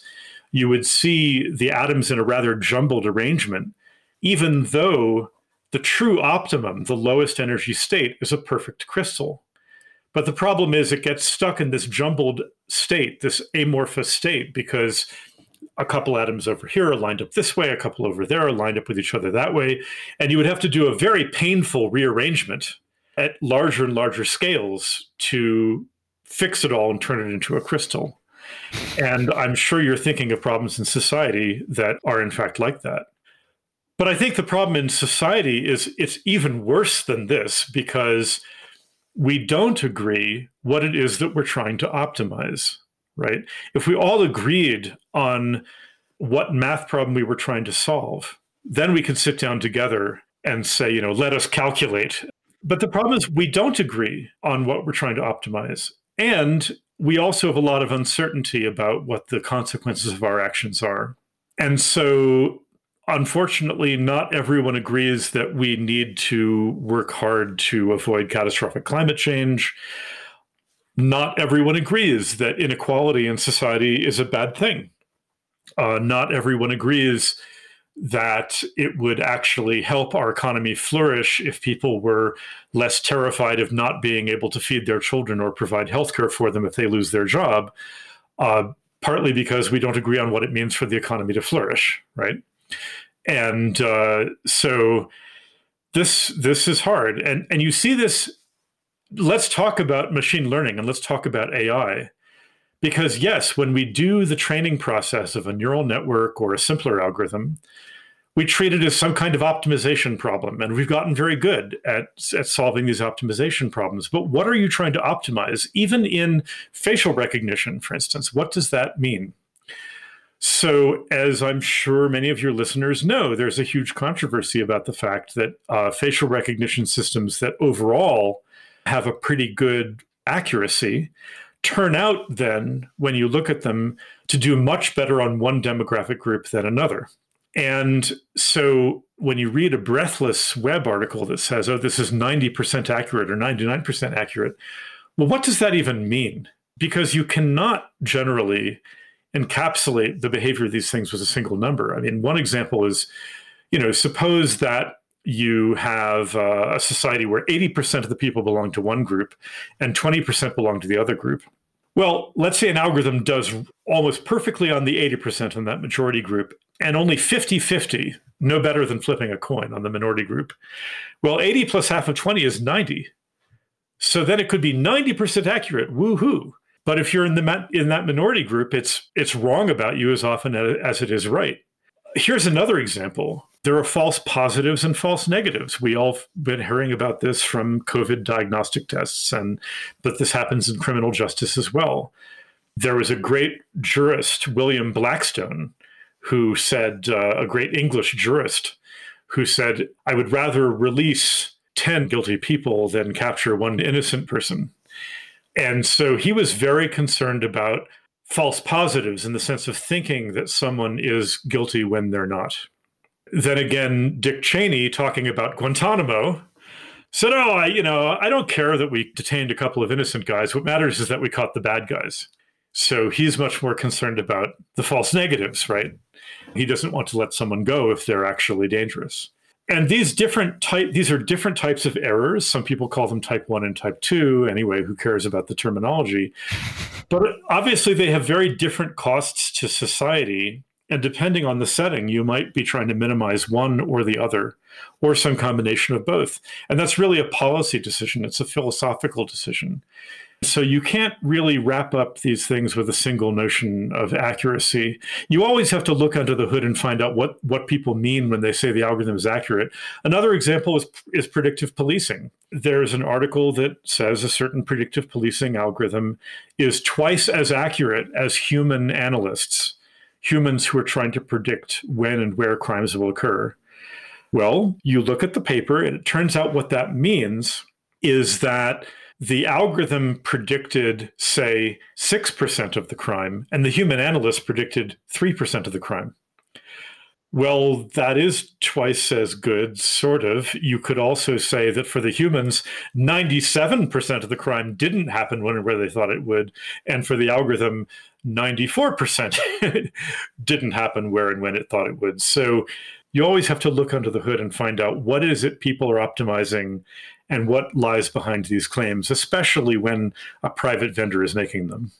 [SPEAKER 1] you would see the atoms in a rather jumbled arrangement, even though the true optimum, the lowest energy state, is a perfect crystal. But the problem is it gets stuck in this jumbled state, this amorphous state, because a couple atoms over here are lined up this way, a couple over there are lined up with each other that way. And you would have to do a very painful rearrangement at larger and larger scales to fix it all and turn it into a crystal. And I'm sure you're thinking of problems in society that are, in fact, like that. But I think the problem in society is it's even worse than this because we don't agree what it is that we're trying to optimize, right? If we all agreed on what math problem we were trying to solve, then we could sit down together and say, you know, let us calculate but the problem is, we don't agree on what we're trying to optimize. And we also have a lot of uncertainty about what the consequences of our actions are. And so, unfortunately, not everyone agrees that we need to work hard to avoid catastrophic climate change. Not everyone agrees that inequality in society is a bad thing. Uh, not everyone agrees that it would actually help our economy flourish if people were less terrified of not being able to feed their children or provide healthcare for them if they lose their job. Uh, partly because we don't agree on what it means for the economy to flourish, right? And uh, so this this is hard, and and you see this. Let's talk about machine learning and let's talk about AI, because yes, when we do the training process of a neural network or a simpler algorithm, we treat it as some kind of optimization problem, and we've gotten very good at, at solving these optimization problems. But what are you trying to optimize? Even in facial recognition, for instance, what does that mean? So, as I'm sure many of your listeners know, there's a huge controversy about the fact that uh, facial recognition systems that overall have a pretty good accuracy turn out then, when you look at them, to do much better on one demographic group than another. And so when you read a breathless web article that says, oh, this is 90% accurate or 99% accurate, well, what does that even mean? Because you cannot generally encapsulate the behavior of these things with a single number. I mean, one example is, you know, suppose that you have uh, a society where 80% of the people belong to one group and 20% belong to the other group. Well, let's say an algorithm does almost perfectly on the 80% on that majority group and only 50 50, no better than flipping a coin on the minority group. Well, 80 plus half of 20 is 90. So then it could be 90% accurate. Woohoo. But if you're in the in that minority group, it's it's wrong about you as often as it is right. Here's another example. There are false positives and false negatives. We all been hearing about this from COVID diagnostic tests, and but this happens in criminal justice as well. There was a great jurist, William Blackstone, who said, uh, a great English jurist, who said, I would rather release 10 guilty people than capture one innocent person. And so he was very concerned about false positives in the sense of thinking that someone is guilty when they're not. Then again, Dick Cheney talking about Guantanamo said, "Oh, I, you know, I don't care that we detained a couple of innocent guys. What matters is that we caught the bad guys." So he's much more concerned about the false negatives, right? He doesn't want to let someone go if they're actually dangerous and these different type these are different types of errors some people call them type 1 and type 2 anyway who cares about the terminology but obviously they have very different costs to society and depending on the setting you might be trying to minimize one or the other or some combination of both and that's really a policy decision it's a philosophical decision so you can't really wrap up these things with a single notion of accuracy. You always have to look under the hood and find out what, what people mean when they say the algorithm is accurate. Another example is, is predictive policing. There's an article that says a certain predictive policing algorithm is twice as accurate as human analysts, humans who are trying to predict when and where crimes will occur. Well, you look at the paper, and it turns out what that means is that the algorithm predicted, say, 6% of the crime, and the human analyst predicted 3% of the crime. Well, that is twice as good, sort of. You could also say that for the humans, 97% of the crime didn't happen when and where they thought it would. And for the algorithm, 94% *laughs* didn't happen where and when it thought it would. So you always have to look under the hood and find out what is it people are optimizing and what lies behind these claims, especially when a private vendor is making them.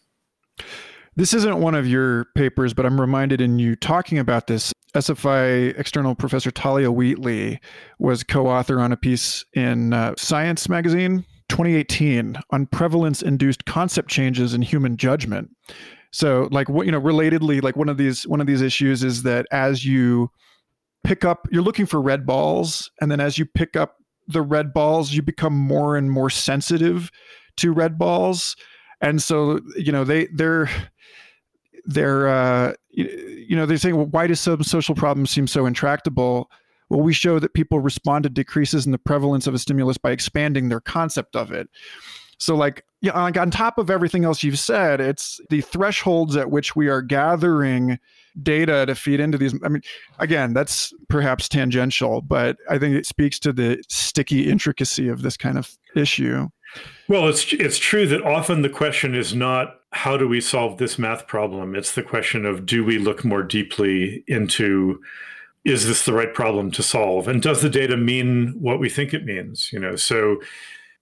[SPEAKER 2] This isn't one of your papers, but I'm reminded in you talking about this. SFI external professor Thalia Wheatley was co author on a piece in uh, Science magazine 2018 on prevalence induced concept changes in human judgment. So, like, what, you know, relatedly, like one of these, one of these issues is that as you pick up, you're looking for red balls, and then as you pick up the red balls, you become more and more sensitive to red balls, and so you know they they're they're uh, you know they're saying well, why do some social problems seem so intractable? Well, we show that people respond to decreases in the prevalence of a stimulus by expanding their concept of it. So, like, yeah, like on top of everything else you've said, it's the thresholds at which we are gathering data to feed into these. I mean, again, that's perhaps tangential, but I think it speaks to the sticky intricacy of this kind of issue.
[SPEAKER 1] Well, it's it's true that often the question is not how do we solve this math problem. It's the question of do we look more deeply into is this the right problem to solve, and does the data mean what we think it means? You know, so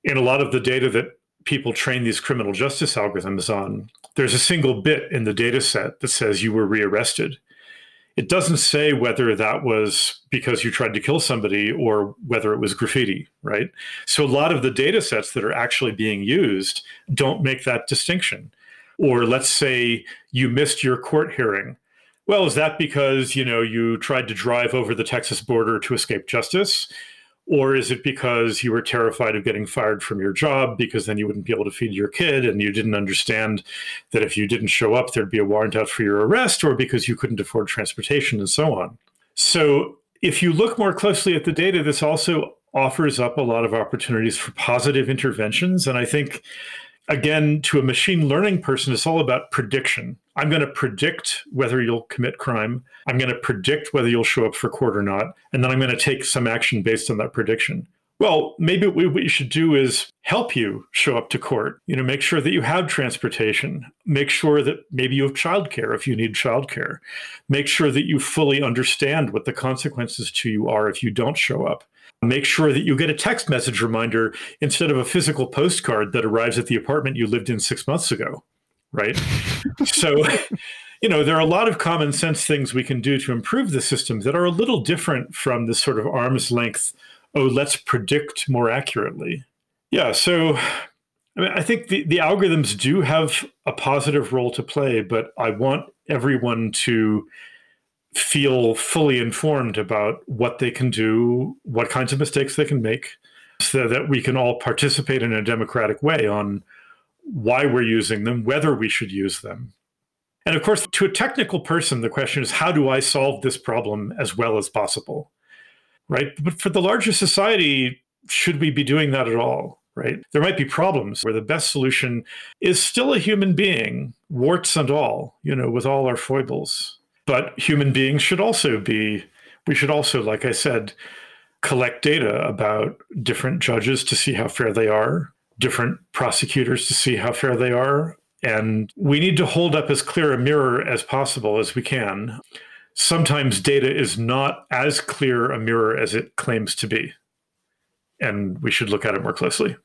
[SPEAKER 1] in a lot of the data that people train these criminal justice algorithms on, there's a single bit in the data set that says you were rearrested. It doesn't say whether that was because you tried to kill somebody or whether it was graffiti, right? So a lot of the data sets that are actually being used don't make that distinction. Or let's say you missed your court hearing. Well, is that because, you know, you tried to drive over the Texas border to escape justice? Or is it because you were terrified of getting fired from your job because then you wouldn't be able to feed your kid and you didn't understand that if you didn't show up, there'd be a warrant out for your arrest, or because you couldn't afford transportation and so on? So, if you look more closely at the data, this also offers up a lot of opportunities for positive interventions. And I think again, to a machine learning person, it's all about prediction. I'm going to predict whether you'll commit crime. I'm going to predict whether you'll show up for court or not. And then I'm going to take some action based on that prediction. Well, maybe what we should do is help you show up to court. You know, make sure that you have transportation. Make sure that maybe you have childcare if you need childcare. Make sure that you fully understand what the consequences to you are if you don't show up. Make sure that you get a text message reminder instead of a physical postcard that arrives at the apartment you lived in six months ago, right? so, *laughs* you know, there are a lot of common sense things we can do to improve the system that are a little different from this sort of arm's length, oh, let's predict more accurately. Yeah, so I mean, I think the, the algorithms do have a positive role to play, but I want everyone to feel fully informed about what they can do, what kinds of mistakes they can make, so that we can all participate in a democratic way on why we're using them, whether we should use them. And of course, to a technical person, the question is how do I solve this problem as well as possible? Right? But for the larger society, should we be doing that at all? Right? There might be problems where the best solution is still a human being, warts and all, you know, with all our foibles. But human beings should also be, we should also, like I said, collect data about different judges to see how fair they are, different prosecutors to see how fair they are. And we need to hold up as clear a mirror as possible as we can. Sometimes data is not as clear a mirror as it claims to be. And we should look at it more closely.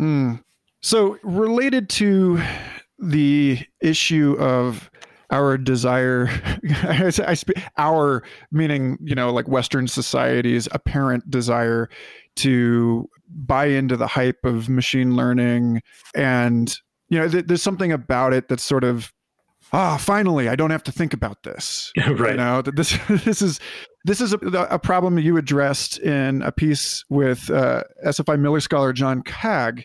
[SPEAKER 2] Mm. So, related to the issue of our desire *laughs* I, sp- our meaning you know like western society's apparent desire to buy into the hype of machine learning and you know th- there's something about it that's sort of ah finally i don't have to think about this. *laughs*
[SPEAKER 1] Right.
[SPEAKER 2] you know this *laughs* this is this is a, a problem you addressed in a piece with uh, sfi miller scholar john kaag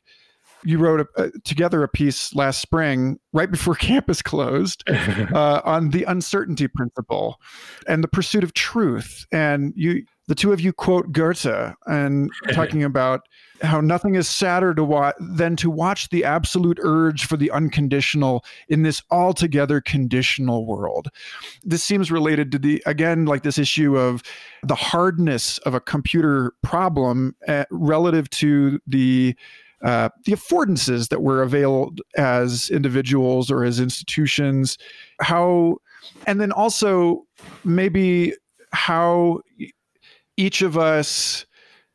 [SPEAKER 2] you wrote a, uh, together a piece last spring, right before *laughs* campus closed, uh, on the uncertainty principle and the pursuit of truth. And you, the two of you, quote Goethe and *laughs* talking about how nothing is sadder to watch than to watch the absolute urge for the unconditional in this altogether conditional world. This seems related to the again like this issue of the hardness of a computer problem uh, relative to the uh, the affordances that were available as individuals or as institutions, how, and then also maybe how each of us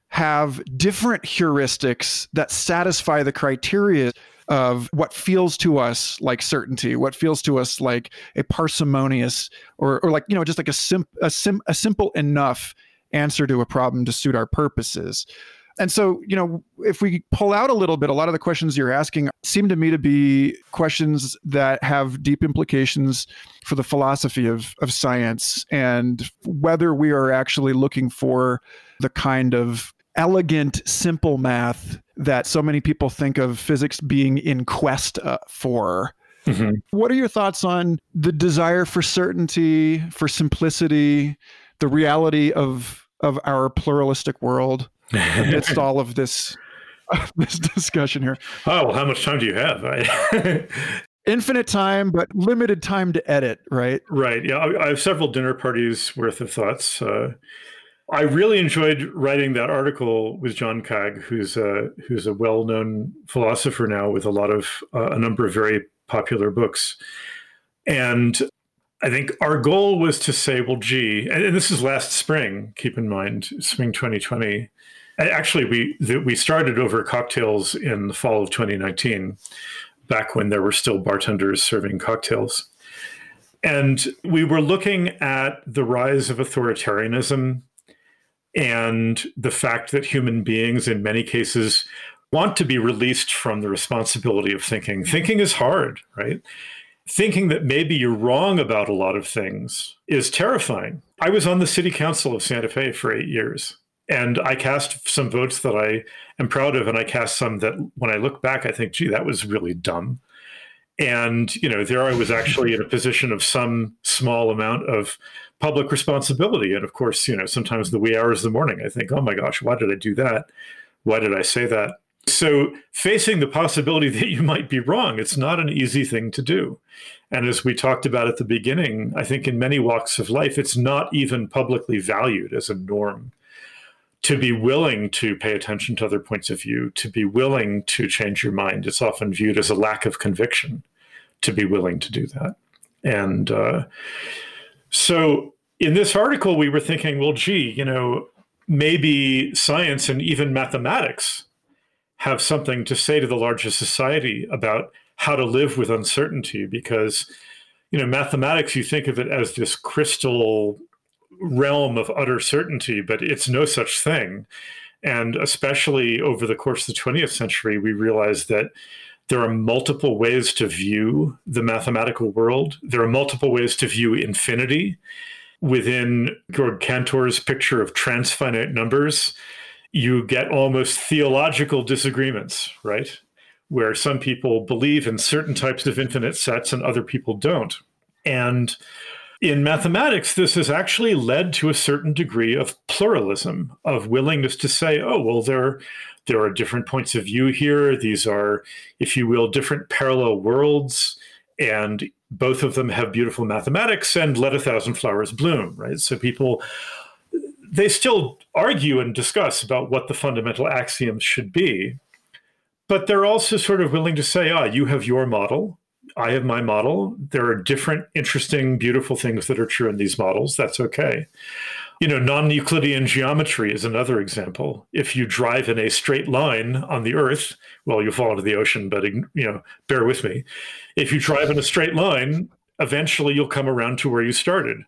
[SPEAKER 2] have different heuristics that satisfy the criteria of what feels to us like certainty, what feels to us like a parsimonious or, or like, you know, just like a, sim- a, sim- a simple enough answer to a problem to suit our purposes and so you know if we pull out a little bit a lot of the questions you're asking seem to me to be questions that have deep implications for the philosophy of, of science and whether we are actually looking for the kind of elegant simple math that so many people think of physics being in quest uh, for mm-hmm. what are your thoughts on the desire for certainty for simplicity the reality of of our pluralistic world amidst all of this *laughs* this discussion here.
[SPEAKER 1] Oh, well, how much time do you have? *laughs*
[SPEAKER 2] Infinite time, but limited time to edit, right?
[SPEAKER 1] Right. Yeah, I, I have several dinner parties worth of thoughts. Uh, I really enjoyed writing that article with John Kaag, who's a who's a well known philosopher now with a lot of uh, a number of very popular books, and I think our goal was to say, well, gee, and this is last spring. Keep in mind, spring 2020 Actually, we we started over cocktails in the fall of 2019, back when there were still bartenders serving cocktails. And we were looking at the rise of authoritarianism and the fact that human beings, in many cases, want to be released from the responsibility of thinking. Thinking is hard, right? Thinking that maybe you're wrong about a lot of things is terrifying. I was on the city council of Santa Fe for eight years, and I cast some votes that I am proud of, and I cast some that when I look back, I think, gee, that was really dumb. And, you know, there I was actually in a position of some small amount of public responsibility. And of course, you know, sometimes the wee hours of the morning, I think, oh my gosh, why did I do that? Why did I say that? So, facing the possibility that you might be wrong, it's not an easy thing to do. And as we talked about at the beginning, I think in many walks of life, it's not even publicly valued as a norm. To be willing to pay attention to other points of view, to be willing to change your mind, it's often viewed as a lack of conviction to be willing to do that. And uh, so in this article, we were thinking, well, gee, you know, maybe science and even mathematics have something to say to the larger society about how to live with uncertainty because you know mathematics you think of it as this crystal realm of utter certainty but it's no such thing and especially over the course of the 20th century we realized that there are multiple ways to view the mathematical world. There are multiple ways to view infinity. Within Georg Cantor's picture of transfinite numbers, you get almost theological disagreements, right? Where some people believe in certain types of infinite sets and other people don't. And in mathematics, this has actually led to a certain degree of pluralism, of willingness to say, oh, well, there, there are different points of view here. These are, if you will, different parallel worlds, and both of them have beautiful mathematics and let a thousand flowers bloom, right? So people, they still argue and discuss about what the fundamental axioms should be, but they're also sort of willing to say, ah, you have your model. I have my model. There are different, interesting, beautiful things that are true in these models. That's okay. You know, non Euclidean geometry is another example. If you drive in a straight line on the Earth, well, you'll fall into the ocean, but you know, bear with me. If you drive in a straight line, eventually you'll come around to where you started.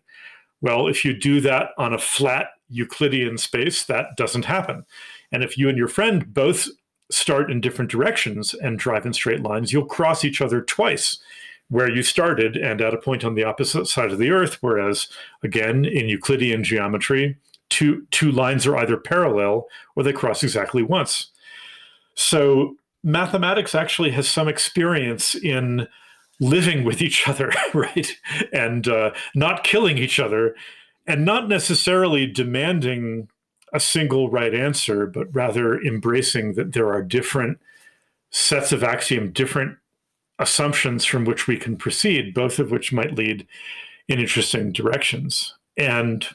[SPEAKER 1] Well, if you do that on a flat Euclidean space, that doesn't happen. And if you and your friend both start in different directions and drive in straight lines, you'll cross each other twice where you started and at a point on the opposite side of the earth whereas again in euclidean geometry two two lines are either parallel or they cross exactly once. So mathematics actually has some experience in living with each other *laughs* right? And uh, not killing each other and not necessarily demanding a single right answer but rather embracing that there are different sets of axiom different assumptions from which we can proceed, both of which might lead in interesting directions. And,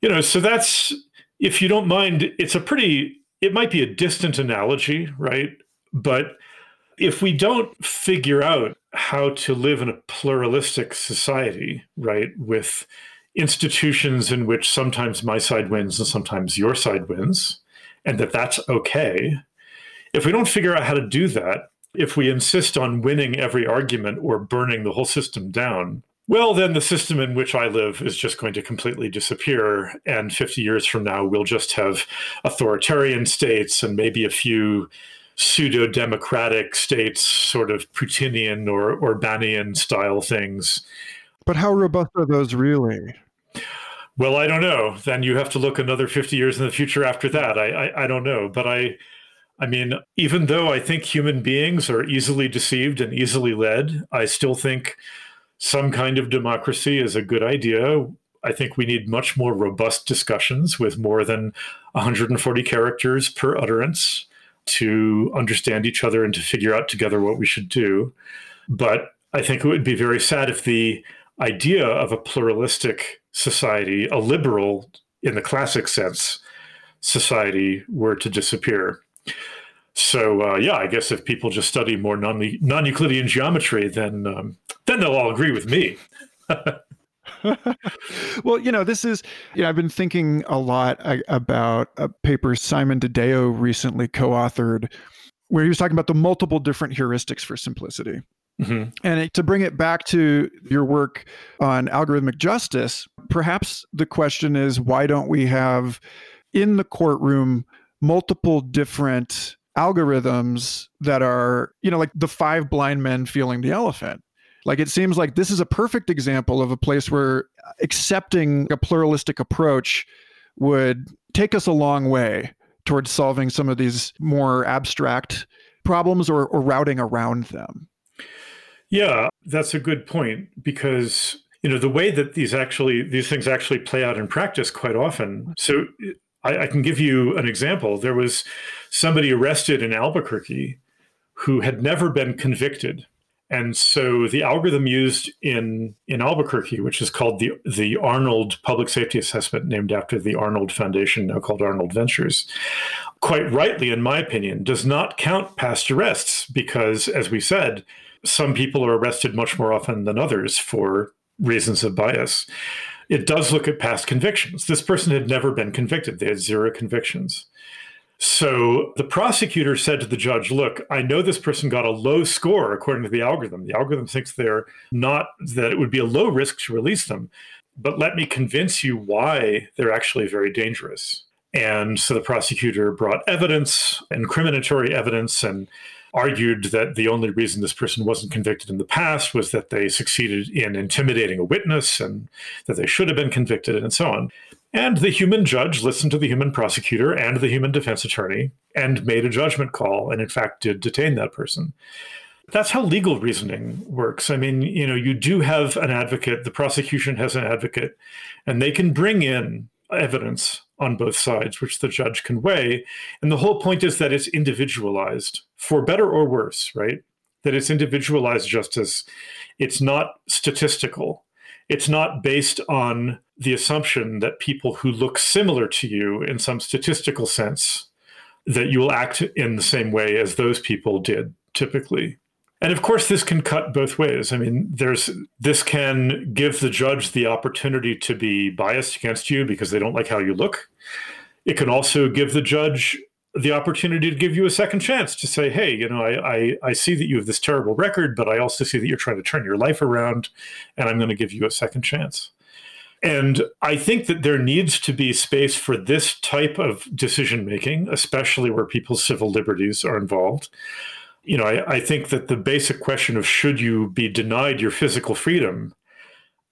[SPEAKER 1] you know, so that's, if you don't mind, it's a pretty, it might be a distant analogy, right? But if we don't figure out how to live in a pluralistic society, right, with institutions in which sometimes my side wins and sometimes your side wins, and that that's okay, if we don't figure out how to do that, if we insist on winning every argument or burning the whole system down, well, then the system in which I live is just going to completely disappear. And 50 years from now, we'll just have authoritarian states and maybe a few pseudo democratic states, sort of Putinian or Orbanian style things.
[SPEAKER 2] But how robust are those really?
[SPEAKER 1] Well, I don't know. Then you have to look another 50 years in the future after that. I, I, I don't know. But I, I mean, even though I think human beings are easily deceived and easily led, I still think some kind of democracy is a good idea. I think we need much more robust discussions with more than 140 characters per utterance to understand each other and to figure out together what we should do. But I think it would be very sad if the idea of a pluralistic society, a liberal in the classic sense, society were to disappear. So uh, yeah, I guess if people just study more non non Euclidean geometry, then um, then they'll all agree with me. *laughs*
[SPEAKER 2] well, you know, this is, you know, I've been thinking a lot about a paper Simon DeDeo recently co authored where he was talking about the multiple different heuristics for simplicity. Mm-hmm. And to bring it back to your work on algorithmic justice, perhaps the question is why don't we have in the courtroom multiple different algorithms that are, you know, like the five blind men feeling the elephant? Like it seems like this is a perfect example of a place where accepting a pluralistic approach would take us a long way towards solving some of these more abstract problems or, or routing around them.
[SPEAKER 1] Yeah, that's a good point because you know the way that these actually these things actually play out in practice quite often. So I, I can give you an example. There was somebody arrested in Albuquerque who had never been convicted and so the algorithm used in, in Albuquerque, which is called the, the Arnold Public Safety Assessment, named after the Arnold Foundation, now called Arnold Ventures, quite rightly, in my opinion, does not count past arrests because, as we said, some people are arrested much more often than others for reasons of bias. It does look at past convictions. This person had never been convicted, they had zero convictions. So the prosecutor said to the judge, Look, I know this person got a low score according to the algorithm. The algorithm thinks they're not, that it would be a low risk to release them. But let me convince you why they're actually very dangerous. And so the prosecutor brought evidence, incriminatory evidence, and argued that the only reason this person wasn't convicted in the past was that they succeeded in intimidating a witness and that they should have been convicted and so on. And the human judge listened to the human prosecutor and the human defense attorney and made a judgment call, and in fact did detain that person. That's how legal reasoning works. I mean, you know, you do have an advocate, the prosecution has an advocate, and they can bring in evidence on both sides, which the judge can weigh. And the whole point is that it's individualized, for better or worse, right? That it's individualized justice. It's not statistical it's not based on the assumption that people who look similar to you in some statistical sense that you will act in the same way as those people did typically and of course this can cut both ways i mean there's this can give the judge the opportunity to be biased against you because they don't like how you look it can also give the judge the opportunity to give you a second chance to say, hey, you know, I, I, I, see that you have this terrible record, but I also see that you're trying to turn your life around, and I'm going to give you a second chance. And I think that there needs to be space for this type of decision making, especially where people's civil liberties are involved. You know, I, I think that the basic question of should you be denied your physical freedom,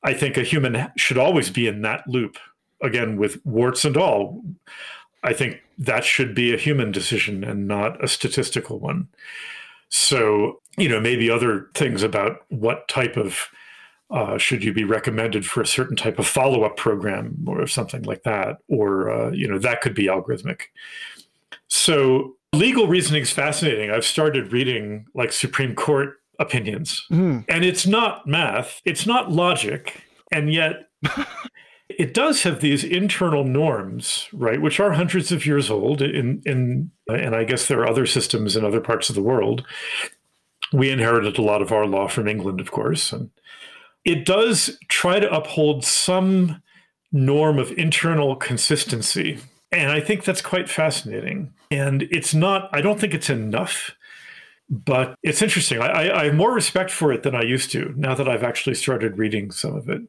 [SPEAKER 1] I think a human should always be in that loop, again, with warts and all I think that should be a human decision and not a statistical one. So, you know, maybe other things about what type of uh, should you be recommended for a certain type of follow up program or something like that, or uh, you know, that could be algorithmic. So, legal reasoning is fascinating. I've started reading like Supreme Court opinions, mm. and it's not math, it's not logic, and yet *laughs* it does have these internal norms, right, which are hundreds of years old. In in and I guess there are other systems in other parts of the world. We inherited a lot of our law from England, of course, and it does try to uphold some norm of internal consistency, and I think that's quite fascinating. And it's not. I don't think it's enough but it's interesting. I, I, I, have more respect for it than I used to now that I've actually started reading some of it.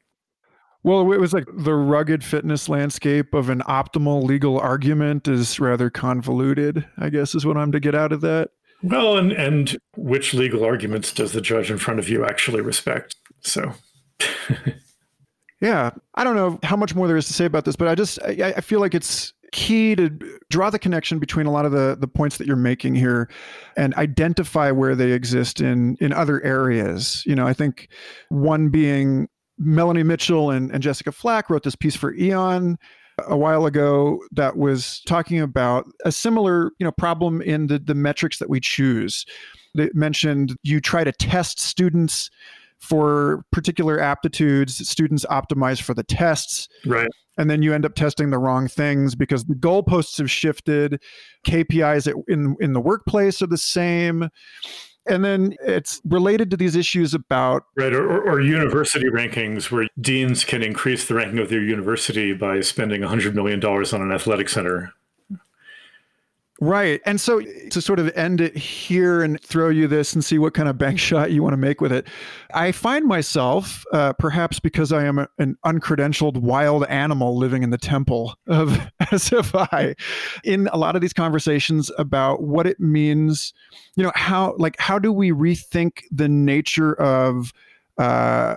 [SPEAKER 2] Well, it was like the rugged fitness landscape of an optimal legal argument is rather convoluted, I guess is what I'm to get out of that.
[SPEAKER 1] Well, and and which legal arguments does the judge in front of you actually respect? So *laughs*
[SPEAKER 2] Yeah, I don't know how much more there is to say about this, but I just I, I feel like it's key to draw the connection between a lot of the the points that you're making here and identify where they exist in in other areas you know i think one being Melanie Mitchell and, and Jessica Flack wrote this piece for Aeon a while ago that was talking about a similar you know problem in the, the metrics that we choose. They mentioned you try to test students for particular aptitudes, students optimize for the tests.
[SPEAKER 1] Right.
[SPEAKER 2] And then you end up testing the wrong things because the goalposts have shifted, KPIs in in the workplace are the same And then it's related to these issues about.
[SPEAKER 1] Right, or, or, university rankings where deans can increase the ranking of their university by spending $100 million on an athletic center.
[SPEAKER 2] Right. And so to sort of end it here and throw you this and see what kind of bank *laughs* shot you want to make with it, I find myself, uh, perhaps because I am a, an uncredentialed wild animal living in the temple of *laughs* SFI, in a lot of these conversations about what it means, you know, how, like, how do we rethink the nature of, uh,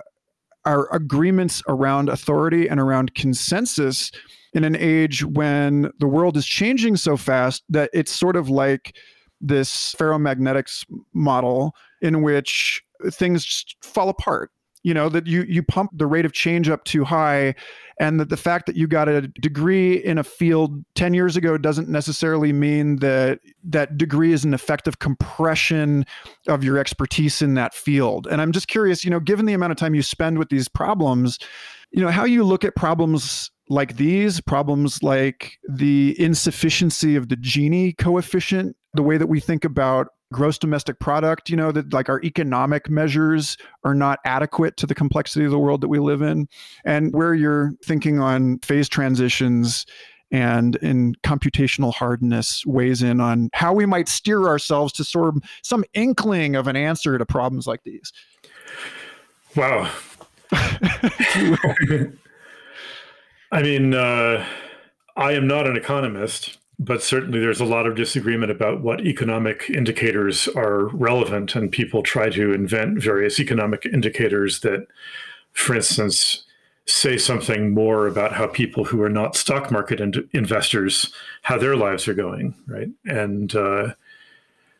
[SPEAKER 2] our agreements around authority and around consensus in an age when the world is changing so fast that it's sort of like this ferromagnetics model in which things fall apart you know that you you pump the rate of change up too high and that the fact that you got a degree in a field 10 years ago doesn't necessarily mean that that degree is an effective compression of your expertise in that field. And i'm just curious you know given the amount of time you spend with these problems you know how you look at problems like these, problems like the insufficiency of the Gini coefficient, the way that we think about gross domestic product, you know, that like our economic measures are not adequate to the complexity of the world that we live in, and where you're thinking on phase transitions and in computational hardness weighs in on how we might steer ourselves to sort of some inkling of an answer to problems like these.
[SPEAKER 1] Wow. *laughs* *laughs* I mean, uh, I am not an economist, but certainly there's a lot of disagreement about what economic indicators are relevant, and people try to invent various economic indicators that, for instance, say something more about how people who are not stock market in- investors how their lives are going, right? And uh,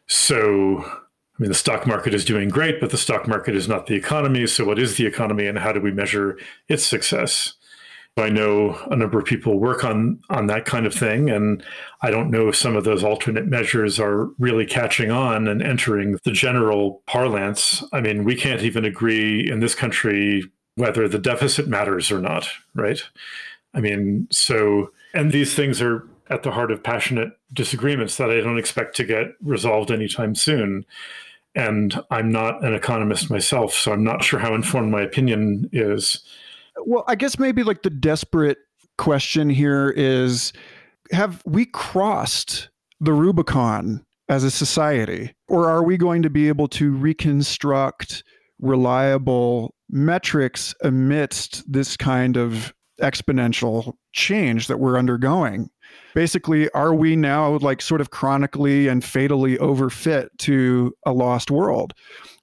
[SPEAKER 1] so, I mean, the stock market is doing great, but the stock market is not the economy. So, what is the economy, and how do we measure its success? I know a number of people work on on that kind of thing, and I don't know if some of those alternate measures are really catching on and entering the general parlance. I mean, we can't even agree in this country whether the deficit matters or not, right? I mean, so and these things are at the heart of passionate disagreements that I don't expect to get resolved anytime soon. And I'm not an economist myself, so I'm not sure how informed my opinion is
[SPEAKER 2] well, I guess maybe like the desperate question here is have we crossed the Rubicon as a society? Or are we going to be able to reconstruct reliable metrics amidst this kind of exponential change that we're undergoing? Basically, are we now like sort of chronically and fatally overfit to a lost world?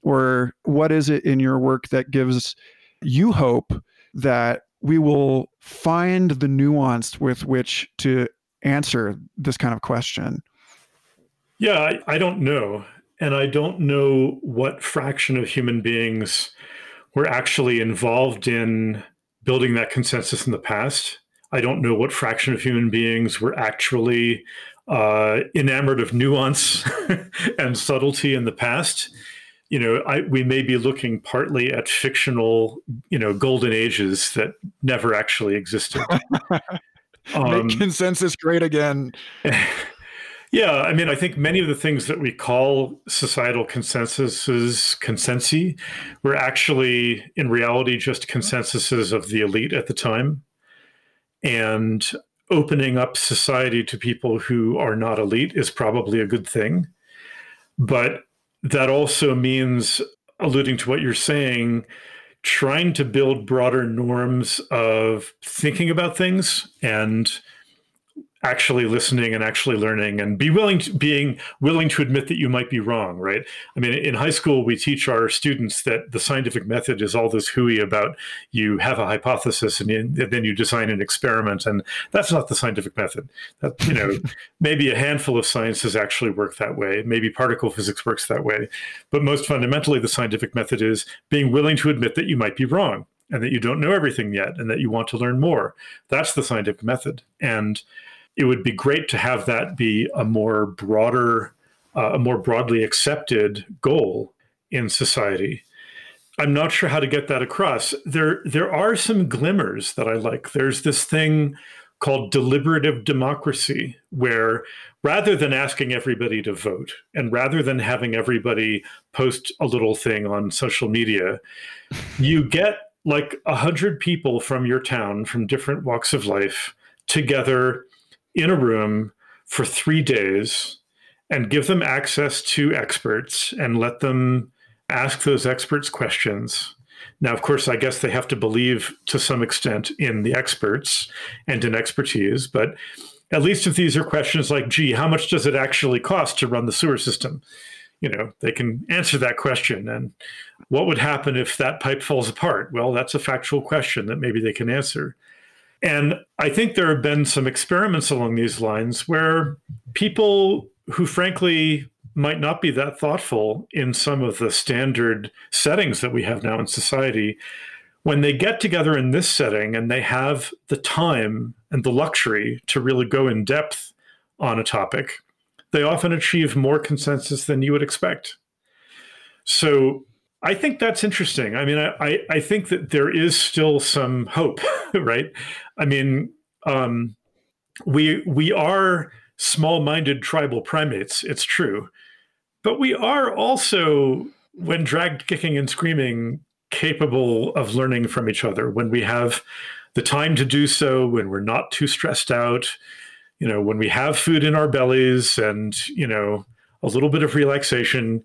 [SPEAKER 2] Or what is it in your work that gives you hope that we will find the nuance with which to answer this kind of question?
[SPEAKER 1] Yeah, I, I don't know. And I don't know what fraction of human beings were actually involved in building that consensus in the past. I don't know what fraction of human beings were actually uh, enamored of nuance *laughs* and subtlety in the past you know, I, we may be looking partly at fictional, you know, golden ages that never actually existed. *laughs*
[SPEAKER 2] um, Make consensus great again. *laughs*
[SPEAKER 1] yeah, I mean, I think many of the things that we call societal consensuses, consensi, were actually, in reality, just consensuses of the elite at the time, and opening up society to people who are not elite is probably a good thing. But that also means, alluding to what you're saying, trying to build broader norms of thinking about things and actually listening and actually learning and be willing to being willing to admit that you might be wrong right? I mean in high school we teach our students that the scientific method is all this hooey about you have a hypothesis and, you, and then you design an experiment and that's not the scientific method. That you know *laughs* maybe a handful of sciences actually work that way. Maybe particle physics works that way. But most fundamentally the scientific method is being willing to admit that you might be wrong and that you don't know everything yet and that you want to learn more. That's the scientific method. And it would be great to have that be a more broader, uh, a more broadly accepted goal in society. I'm not sure how to get that across. There, there are some glimmers that I like. There's this thing called deliberative democracy, where rather than asking everybody to vote and rather than having everybody post a little thing on social media, you get like a hundred people from your town from different walks of life together in a room for three days and give them access to experts and let them ask those experts questions. Now, of course, I guess they have to believe to some extent in the experts and in expertise, but at least if these are questions like, gee, how much does it actually cost to run the sewer system? You know, they can answer that question. And what would happen if that pipe falls apart? Well, that's a factual question that maybe they can answer. And I think there have been some experiments along these lines where people who, frankly, might not be that thoughtful in some of the standard settings that we have now in society, when they get together in this setting and they have the time and the luxury to really go in depth on a topic, they often achieve more consensus than you would expect. So I think that's interesting. I mean, I, I think that there is still some hope, *laughs* right? I mean, um, we we are small-minded tribal primates. It's true, but we are also, when dragged kicking and screaming, capable of learning from each other. When we have the time to do so, when we're not too stressed out, you know, when we have food in our bellies, and you know, a little bit of relaxation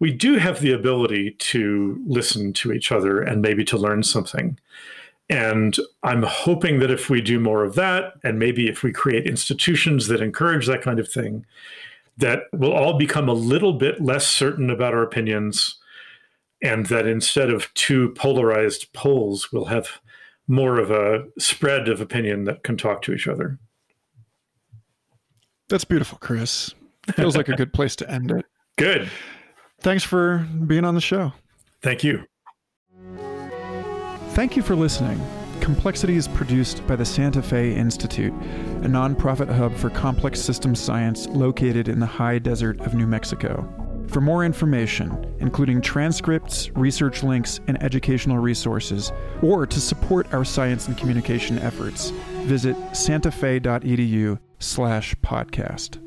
[SPEAKER 1] we do have the ability to listen to each other and maybe to learn something. And I'm hoping that if we do more of that, and maybe if we create institutions that encourage that kind of thing, that we'll all become a little bit less certain about our opinions. And that instead of two polarized poles, we'll have more of a spread of opinion that can talk to each other.
[SPEAKER 2] That's beautiful, Chris. Feels like a good place to end it. *laughs*
[SPEAKER 1] Good.
[SPEAKER 2] Thanks for being on the show.
[SPEAKER 1] Thank you.
[SPEAKER 2] Thank you for listening. Complexity is produced by the Santa Fe Institute, a nonprofit hub for complex systems science located in the high desert of New Mexico. For more information, including transcripts, research links, and educational resources, or to support our science and communication efforts, visit santafe.edu slash podcast.